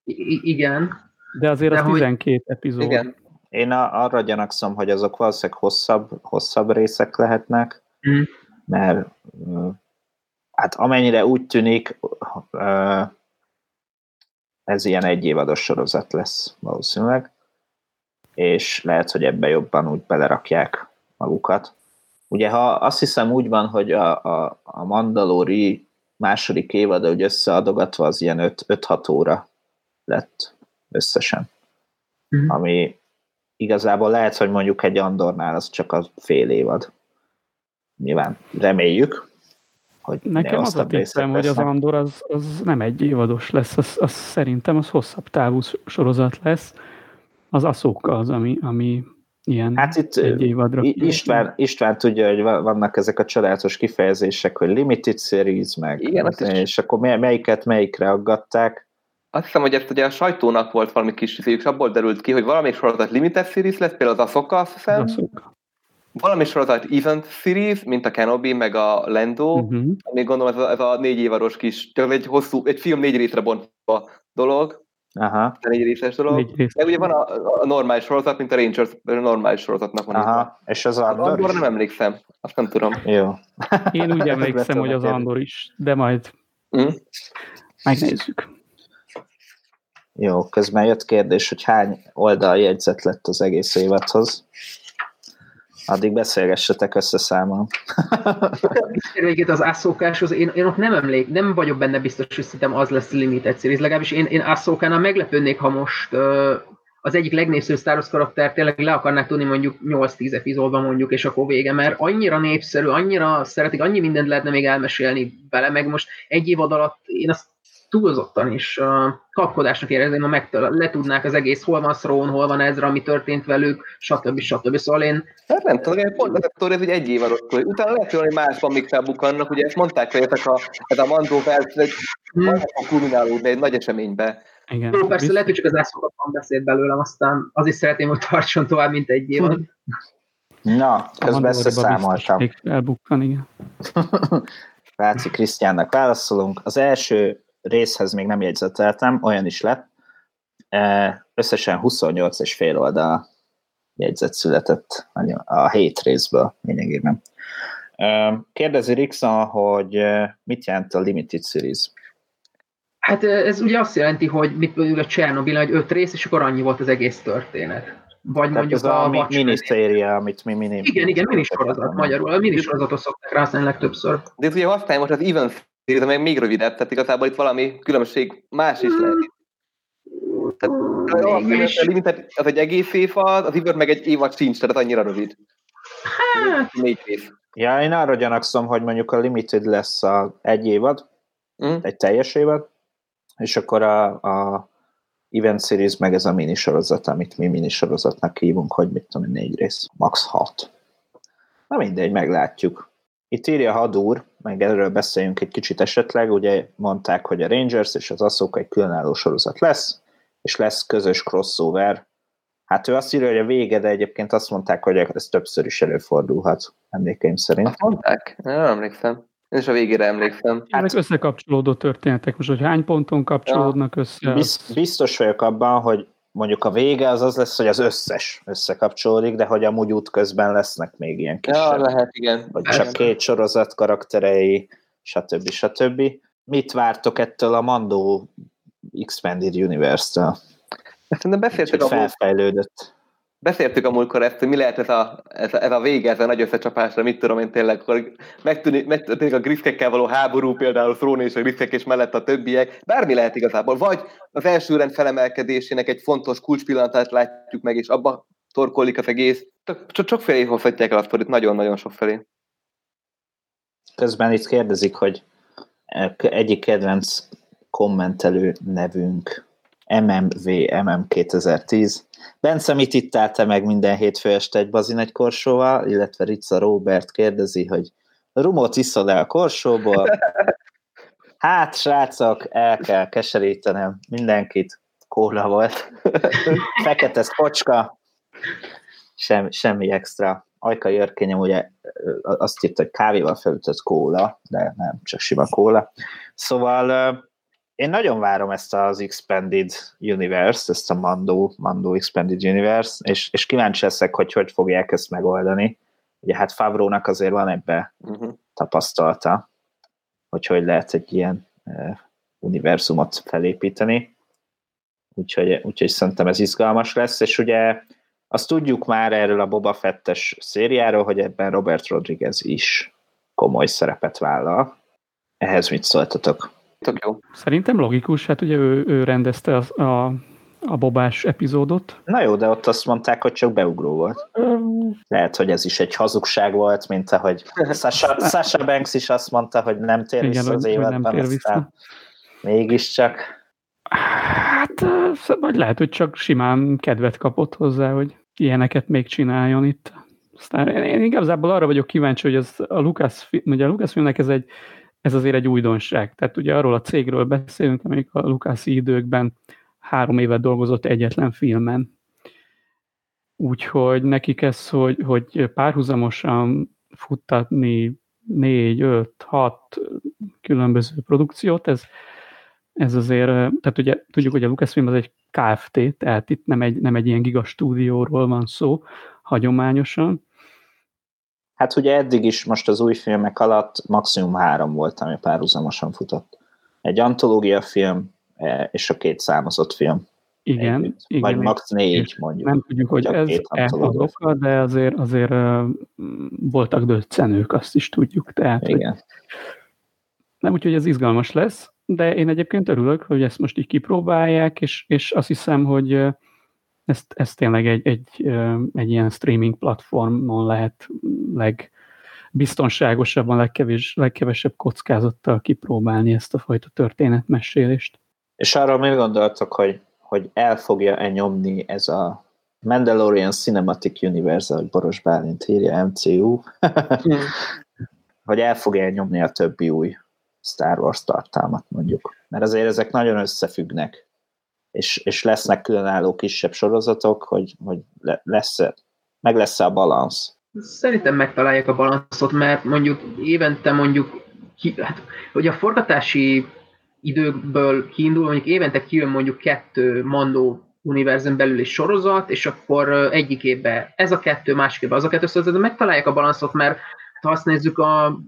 I- igen. De azért de az hogy... 12 epizód. Igen. Én a, arra gyanakszom, hogy azok valószínűleg hosszabb, hosszabb részek lehetnek, mm. mert hát amennyire úgy tűnik, ez ilyen egyévados sorozat lesz valószínűleg, és lehet, hogy ebbe jobban úgy belerakják magukat. Ugye ha azt hiszem úgy van, hogy a, a, a Mandalori második évad, hogy összeadogatva az ilyen 5-6 óra lett összesen. Mm. Ami igazából lehet, hogy mondjuk egy Andornál az csak a fél évad. Nyilván reméljük, hogy Nekem az a tippem, hogy az Andor az, az nem egy évados lesz, az, az szerintem az hosszabb távú sorozat lesz. Az Aszóka az, ami, ami ilyen hát itt egy évadra. István, István tudja, hogy vannak ezek a csodálatos kifejezések, hogy limited series, meg Igen, az, és akkor melyiket melyikre aggatták. Azt hiszem, hogy ezt ugye a sajtónak volt valami kis és abból derült ki, hogy valamelyik sorozat limited series lesz, például az Asoka, azt hiszem. Asoka. Valami sorozat event series, mint a Kenobi, meg a Lando, uh-huh. ami gondolom ez a, ez a négy évaros kis, csak egy hosszú, egy film négy részre bontva dolog, Aha. A négy részes dolog. Négy rész. Meg ugye van a, a normális sorozat, mint a Rangers a normális sorozatnak van. Aha, és az Andor, Andor nem emlékszem, azt nem tudom. Jó. Én úgy emlékszem, hogy az Andor is, de majd mm. megnézzük. Jó, közben jött kérdés, hogy hány oldal jegyzet lett az egész évadhoz. Addig beszélgessetek összeszámolom. Egyébként az Ahsoka-hoz én, én ott nem emlék, nem vagyok benne biztos, hogy szerintem az lesz a limited series, legalábbis én, én Ahsoka-nál meglepődnék, ha most uh, az egyik legnépszerűbb Star Wars karakter tényleg le akarnák tudni mondjuk 8-10 epizódban mondjuk, és akkor vége, mert annyira népszerű, annyira szeretik, annyi mindent lehetne még elmesélni vele, meg most egy évad alatt én azt túlzottan is uh, kapkodásnak érezném, ha meg letudnák az egész, hol van Thrawn, hol van Ezra, mi történt velük, stb. stb. Szóval én... Hát nem tudom, pont az a ez egy egy év alatt, utána lehet, hogy másban még felbukkannak, ugye ezt mondták, hogy ezek a, ez a Mandó vers, egy hmm. kulminálódni egy nagy eseménybe. Igen. Jó, persze lehet, hogy csak az ászokatban beszélt belőlem, aztán az is szeretném, hogy tartson tovább, mint egy évad. Na, közben összeszámoltam. Elbukkan, igen. Ráci Krisztiánnak válaszolunk. Az első részhez még nem jegyzeteltem, olyan is lett. E, összesen 28 és fél oldal jegyzet született a hét részből lényegében. E, kérdezi Rixon, hogy e, mit jelent a Limited Series? Hát ez ugye azt jelenti, hogy mit a Csernobyl egy öt rész, és akkor annyi volt az egész történet. Vagy Tehát mondjuk ez a, a miniszéria, amit mi mini... Igen, igen, minisorozat magyarul. A minisorozatot szokták rá használni legtöbbször. De ugye használja most az even de még, még rövidebb, tehát igazából itt valami különbség más is lehet. Tehát, a limited, az egy egész évad, az Iver meg egy évad sincs, tehát annyira rövid. Hát... Négy rész. Ja, én arra gyanakszom, hogy mondjuk a Limited lesz a egy évad, mm. egy teljes évad, és akkor a, a Event Series meg ez a minisorozat, amit mi minisorozatnak hívunk, hogy mit tudom, négy rész, max. hat. Na mindegy, meglátjuk. Itt írja Hadúr, meg erről beszéljünk egy kicsit esetleg, ugye mondták, hogy a Rangers és az Ahsoka egy különálló sorozat lesz, és lesz közös crossover. Hát ő azt írja, hogy a vége, de egyébként azt mondták, hogy ez többször is előfordulhat, emlékeim szerint. Azt mondták? Nem emlékszem. Én is a végére emlékszem. Hát, Ezek összekapcsolódó történetek. Most, hogy hány ponton kapcsolódnak ja. össze? Biztos vagyok abban, hogy mondjuk a vége az az lesz, hogy az összes összekapcsolódik, de hogy amúgy útközben lesznek még ilyen kisebb. Ja, lehet, igen. Vagy csak két sorozat karakterei, stb. stb. Mit vártok ettől a Mandó Expanded Universe-től? Szerintem beszéltük a felfejlődött. Beszéltük a múltkor ezt, hogy mi lehet ez a, ez a, ez a vége, ez a nagy összecsapásra, mit tudom én tényleg, akkor megtűnik, megtűnik a griszkekkel való háború, például Frón és a griszkek és mellett a többiek, bármi lehet igazából. Vagy az első rend felemelkedésének egy fontos kulcspillanatát látjuk meg, és abba torkolik az egész. Csak, csak felé hozhatják el a sztorit, nagyon-nagyon sok felé. Közben itt kérdezik, hogy egyik kedvenc kommentelő nevünk MMV MM 2010. Bence, mit ittál te meg minden hétfő este egy bazin egy korsóval, illetve Rica Robert kérdezi, hogy rumot iszod el a korsóból? Hát, srácok, el kell keserítenem mindenkit. Kóla volt. Fekete kocska. Sem, semmi extra. Ajka Jörkényem ugye azt írta, hogy kávéval felütött kóla, de nem, csak sima kóla. Szóval én nagyon várom ezt az Expanded Universe, ezt a Mando, Mando Expanded Universe, és, és kíváncsi leszek, hogy hogy fogják ezt megoldani. Ugye hát Favrónak azért van ebbe uh-huh. tapasztalata, hogy hogy lehet egy ilyen uh, univerzumot felépíteni. Úgyhogy, úgyhogy szerintem ez izgalmas lesz, és ugye azt tudjuk már erről a Boba Fettes szériáról, hogy ebben Robert Rodriguez is komoly szerepet vállal. Ehhez mit szóltatok? Tök jó. Szerintem logikus, hát ugye ő, ő rendezte a, a, a bobás epizódot. Na jó, de ott azt mondták, hogy csak beugró volt. Lehet, hogy ez is egy hazugság volt, mint ahogy Sasha, Sasha Banks is azt mondta, hogy nem tér vissza Igen, az évadban, nem tér vissza. mégiscsak. Hát, vagy lehet, hogy csak simán kedvet kapott hozzá, hogy ilyeneket még csináljon itt. Aztán én igazából arra vagyok kíváncsi, hogy az a Lucas, ugye a Lucasfilmnek ez egy ez azért egy újdonság. Tehát ugye arról a cégről beszélünk, amelyik a Lucasi időkben három évet dolgozott egyetlen filmen. Úgyhogy nekik ez, hogy, hogy párhuzamosan futtatni négy, öt, hat különböző produkciót, ez, ez azért, tehát ugye tudjuk, hogy a Lucasfilm az egy KFT, tehát itt nem egy, nem egy ilyen gigastúdióról van szó hagyományosan, Hát ugye eddig is most az új filmek alatt maximum három volt, ami párhuzamosan futott. Egy antológia film e, és a két számozott film. Igen, Együtt. igen. Vagy max. négy, mondjuk. Nem tudjuk, hogy ez e az oka, de azért, azért voltak döccenők, azt is tudjuk. Tehát, hogy Igen. nem úgyhogy ez izgalmas lesz, de én egyébként örülök, hogy ezt most így kipróbálják, és, és azt hiszem, hogy ezt, ezt tényleg egy, egy, egy ilyen streaming platformon lehet legbiztonságosabban, legkevés, legkevesebb kockázattal kipróbálni ezt a fajta történetmesélést. És arról mit gondoltok, hogy, hogy el fogja-e nyomni ez a Mandalorian Cinematic Universe, ahogy Boros Bálint írja, MCU, hogy el fogja nyomni a többi új Star Wars tartalmat mondjuk. Mert azért ezek nagyon összefüggnek, és, és lesznek különálló kisebb sorozatok, hogy, hogy le- lesz meg lesz a balansz. Szerintem megtalálják a balanszot, mert mondjuk évente mondjuk, ki, hát, hogy a forgatási időkből kiindul, mondjuk évente kijön mondjuk kettő Mandó univerzum belül is sorozat, és akkor egyik évben ez a kettő, másik évben az a kettő, szóval megtalálják a balanszot, mert ha azt nézzük, a,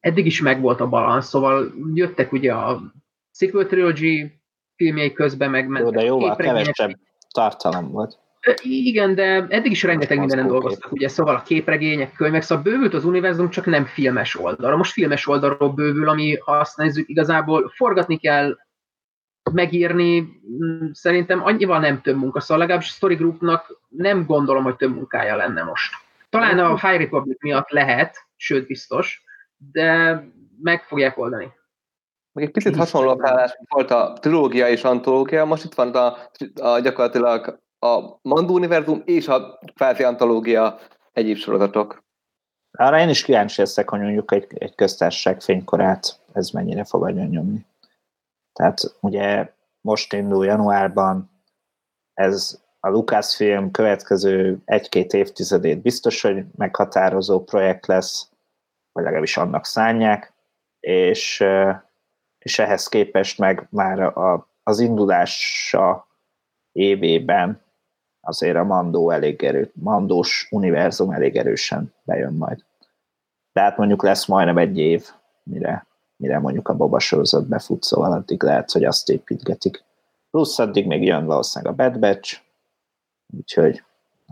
eddig is megvolt a balansz, szóval jöttek ugye a sequel trilogy filmjei közben, meg Jó, de jóval kevesebb tartalom volt. Igen, de eddig is rengeteg mindenen dolgoztak, ugye, szóval a képregények, könyvek, szóval bővült az univerzum, csak nem filmes oldalra. Most filmes oldalról bővül, ami, azt nézzük, igazából forgatni kell, megírni, mm, szerintem annyival nem több munka, szóval legalábbis a Story Groupnak nem gondolom, hogy több munkája lenne most. Talán a High Republic miatt lehet, sőt biztos, de meg fogják oldani. Meg egy picit hasonló a felállás, volt a trilógia és antológia, most itt van a, a gyakorlatilag a Mandó univerzum és a kvázi antológia egyéb sorozatok. Arra én is kíváncsi leszek, hogy mondjuk egy, egy köztársaság fénykorát ez mennyire fog nyomni. Tehát ugye most indul januárban, ez a Lucasfilm következő egy-két évtizedét biztos, hogy meghatározó projekt lesz, vagy legalábbis annak szánják, és, és ehhez képest meg már a, az indulása évében azért a Mandó elég erő, Mandós univerzum elég erősen bejön majd. Tehát mondjuk lesz majdnem egy év, mire, mire mondjuk a Boba sorozat befut, szóval addig lehet, hogy azt építgetik. Plusz addig még jön valószínűleg a Bad Batch, úgyhogy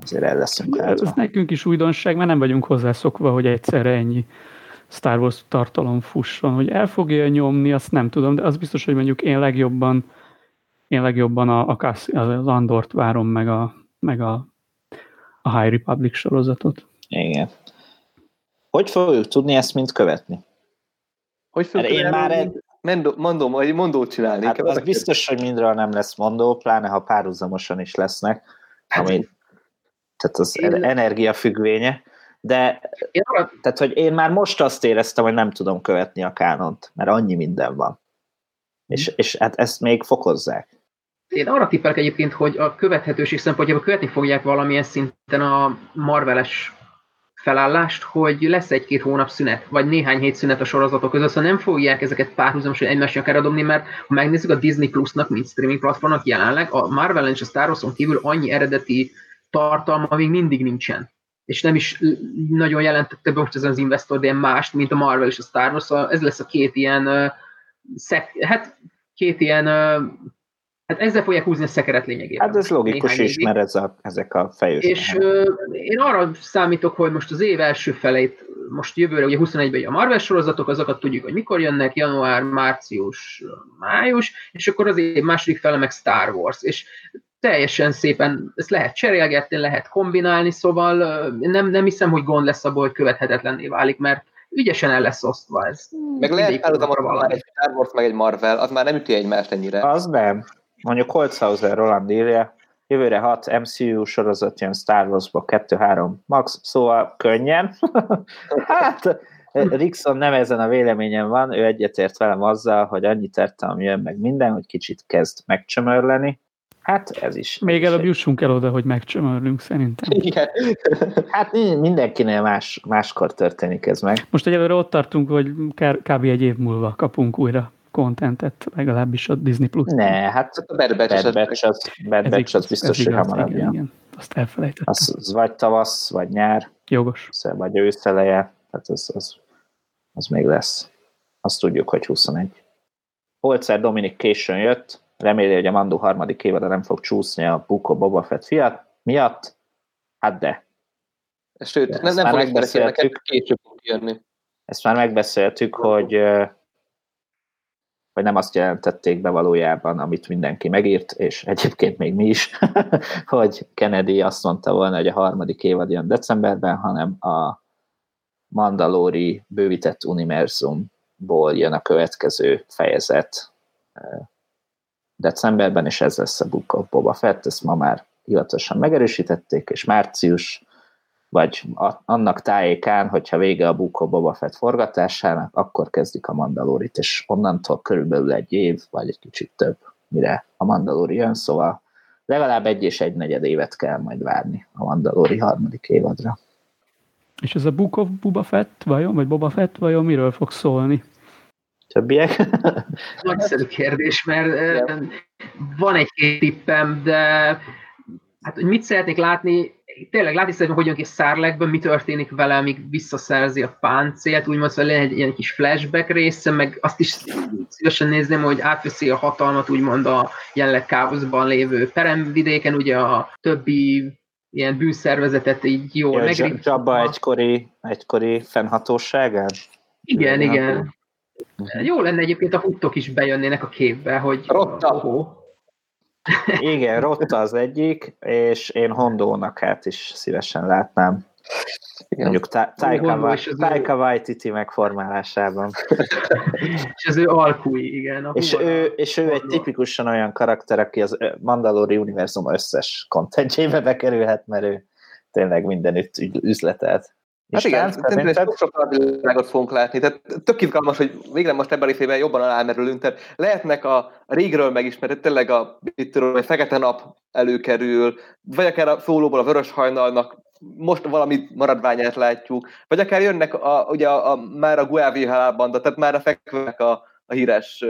azért el leszünk Ez látva. nekünk is újdonság, mert nem vagyunk hozzászokva, hogy egyszerre ennyi Star Wars tartalom fusson. Hogy el fogja nyomni, azt nem tudom, de az biztos, hogy mondjuk én legjobban én legjobban a, a Cass, az Andort várom, meg a, meg a, a High Republic sorozatot. Igen. Hogy fogjuk tudni ezt mind követni? Hogy Mert én már egy, Mendo, mondom, vagy mondót csinálni. hát az biztos, hogy mindről nem lesz mondó, pláne ha párhuzamosan is lesznek, ami, tehát az Én- energiafüggvénye, de Én arra, tehát, hogy én már most azt éreztem, hogy nem tudom követni a kánont, mert annyi minden van. És, és hát ezt még fokozzák. én arra tippelek egyébként, hogy a követhetőség szempontjából követni fogják valamilyen szinten a Marveles felállást, hogy lesz egy-két hónap szünet, vagy néhány hét szünet a sorozatok között, szóval nem fogják ezeket párhuzamosan egymásra akár dobni, mert ha megnézzük a Disney Plus-nak, mint streaming platformnak jelenleg, a Marvel és a Star Wars-on kívül annyi eredeti tartalma még mindig nincsen. És nem is nagyon jelentette be most ezen az Investor Day mást, mint a Marvel és a Star Wars, szóval ez lesz a két ilyen, uh, szek, hát két ilyen, uh, hát ezzel fogják húzni a szekeret lényegében. Hát ez logikus is, mert ez a, ezek a fejős. És ö, én arra számítok, hogy most az év első felét, most jövőre, ugye 21-ben a Marvel sorozatok, azokat tudjuk, hogy mikor jönnek, január, március, május, és akkor az év második fele meg Star Wars, és teljesen szépen ezt lehet cserélgetni, lehet kombinálni, szóval nem, nem hiszem, hogy gond lesz abból, hogy követhetetlenné válik, mert ügyesen el lesz osztva ez. Meg lehet valami. egy Star Wars meg egy Marvel, az már nem üti egymást ennyire. Az nem. Mondjuk Holzhauser Roland írja, jövőre 6 MCU sorozat jön Star Wars-ba, 2-3 max, szóval könnyen. hát, Rickson nem ezen a véleményen van, ő egyetért velem azzal, hogy annyi tartalom jön meg minden, hogy kicsit kezd megcsömörleni. Hát ez is. Még ez is előbb egy- jussunk el oda, hogy megcsömörlünk szerintem. Igen. Hát mi- mindenkinél más, máskor történik ez meg. Most egyelőre ott tartunk, hogy kár- kb. egy év múlva kapunk újra kontentet, legalábbis a Disney Plus. Ne, hát A Bad Batch Bad az- Batch az, Bad Batch az igaz, biztos, ez hogy igaz, hamarabb igen, igen. Azt elfelejtettem. Az, az vagy tavasz, vagy nyár, Jogos. vagy őszeleje, tehát az, az, az még lesz. Azt tudjuk, hogy 21. Holzer Dominic későn jött, reméli, hogy a Mandó harmadik évada nem fog csúszni a Buko Boba Fett fiat miatt. Hát de. Sőt, Ezt nem, nem fog megbeszéltük. később fog jönni. Ezt már megbeszéltük, hogy vagy nem azt jelentették be valójában, amit mindenki megírt, és egyébként még mi is, hogy Kennedy azt mondta volna, hogy a harmadik évad jön decemberben, hanem a Mandalori bővített univerzumból jön a következő fejezet decemberben, és ez lesz a Book of Boba Fett, ezt ma már hivatalosan megerősítették, és március vagy a, annak tájékán, hogyha vége a Book of Boba Fett forgatásának, akkor kezdik a Mandalorit, és onnantól körülbelül egy év, vagy egy kicsit több, mire a Mandalori jön, szóval legalább egy és egy negyed évet kell majd várni a Mandalori harmadik évadra. És ez a Book of Boba Fett vajon, vagy Boba Fett vajon miről fog szólni? Többiek? Nagyszerű kérdés, mert ö, van egy-két tippem, de hát, hogy mit szeretnék látni, tényleg látni szeretném, hogy jön ki Szárlekben, mi történik vele, míg visszaszerzi a páncélt, úgymond szóval legyen egy ilyen kis flashback része, meg azt is szívesen nézném, hogy átveszi a hatalmat, úgymond a jelenleg káoszban lévő peremvidéken, ugye a többi ilyen bűnszervezetet így jól Ja, megrítva. Jabba egykori, egykori fennhatóságán? Igen, igen. Jó lenne egyébként a huttok is bejönnének a képbe, hogy... Rotta. Ohó. Igen, Rotta az egyik, és én Hondónak hát is szívesen látnám. Igen. Mondjuk Ta- Taika, Taika Waititi megformálásában. És az ő alkúi, igen. És humor- ő, és ő egy tipikusan olyan karakter, aki az Mandalori univerzum összes kontentjébe bekerülhet, mert ő tényleg mindenütt üzletelt. Hát igen, szerintem sok sok világot fogunk látni. Tehát tök izgalmas, hogy végre most ebben a részében jobban alámerülünk. Tehát lehetnek a régről megismert, tényleg a, mit tudom, a fekete nap előkerül, vagy akár a szólóból a vörös hajnalnak most valami maradványát látjuk, vagy akár jönnek a, ugye a, a, már a Guavi halálbanda, tehát már a fekvek a, a híres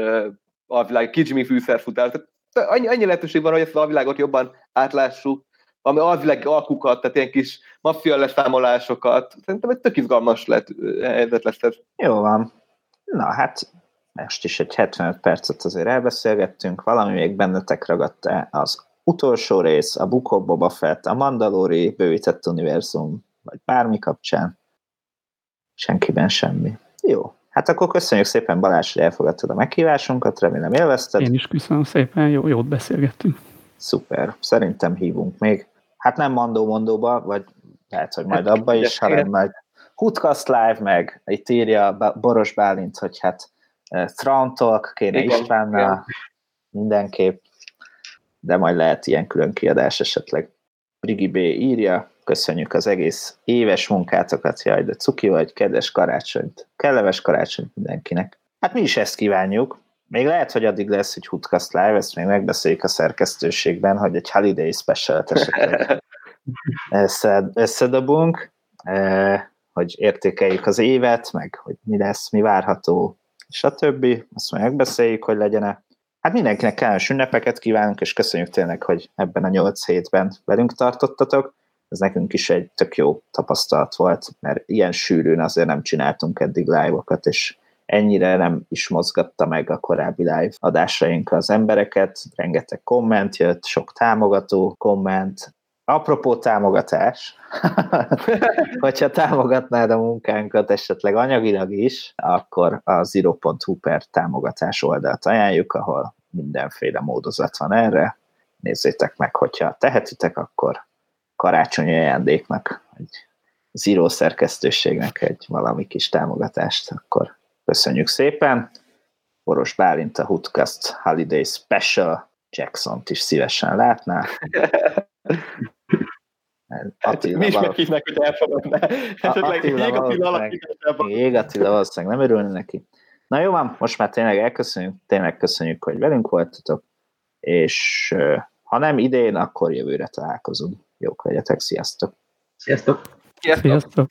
alvilág, Kijimi fűszerfutár. Tehát annyi, annyi lehetőség van, hogy ezt a alvilágot jobban átlássuk, ami alvilági alkukat, tehát ilyen kis maffia leszámolásokat. Szerintem egy tök izgalmas lett, helyzet lesz ez. Jó van. Na hát, most is egy 75 percet azért elbeszélgettünk, valami még bennetek ragadt -e az utolsó rész, a Book of Boba Fett, a Mandalori bővített univerzum, vagy bármi kapcsán. Senkiben semmi. Jó. Hát akkor köszönjük szépen Balázs, hogy elfogadtad a meghívásunkat, remélem élvezted. Én is köszönöm szépen, jó, jót beszélgettünk. Szuper. Szerintem hívunk még. Hát nem mondó-mondóba, vagy lehet, hogy majd abba is, hanem majd Hoodcast Live, meg itt írja Boros Bálint, hogy hát eh, Thrawn Talk kéne Igen, Istvánnal, igen. mindenképp, de majd lehet ilyen külön kiadás esetleg. Brigi B. írja, köszönjük az egész éves munkátokat, jaj, de cuki vagy, kedves karácsonyt, kellemes karácsonyt mindenkinek. Hát mi is ezt kívánjuk, még lehet, hogy addig lesz egy Hoodcast Live, ezt még megbeszéljük a szerkesztőségben, hogy egy Holiday special esetleg összed, összedobunk, eh, hogy értékeljük az évet, meg hogy mi lesz, mi várható, stb. Azt majd megbeszéljük, hogy legyen Hát mindenkinek kellemes ünnepeket kívánunk, és köszönjük tényleg, hogy ebben a nyolc hétben velünk tartottatok. Ez nekünk is egy tök jó tapasztalat volt, mert ilyen sűrűn azért nem csináltunk eddig live-okat, és ennyire nem is mozgatta meg a korábbi live adásaink az embereket. Rengeteg komment jött, sok támogató komment. Apropó támogatás, hogyha támogatnád a munkánkat esetleg anyagilag is, akkor a zero.hu per támogatás oldalt ajánljuk, ahol mindenféle módozat van erre. Nézzétek meg, hogyha tehetitek, akkor karácsonyi ajándéknak, egy zero szerkesztőségnek egy valami kis támogatást, akkor köszönjük szépen. Boros Bálint a Hoodcast Holiday Special Jackson-t is szívesen látná. Attila Mi is meghívnak, hogy elfogadná. Esetleg Attila ég a valószínűleg- nem örülne neki. Na jó van, most már tényleg elköszönjük, tényleg köszönjük, hogy velünk voltatok, és ha nem idén, akkor jövőre találkozunk. Jók legyetek, sziasztok! Sziasztok! Sziasztok! Sziasztok!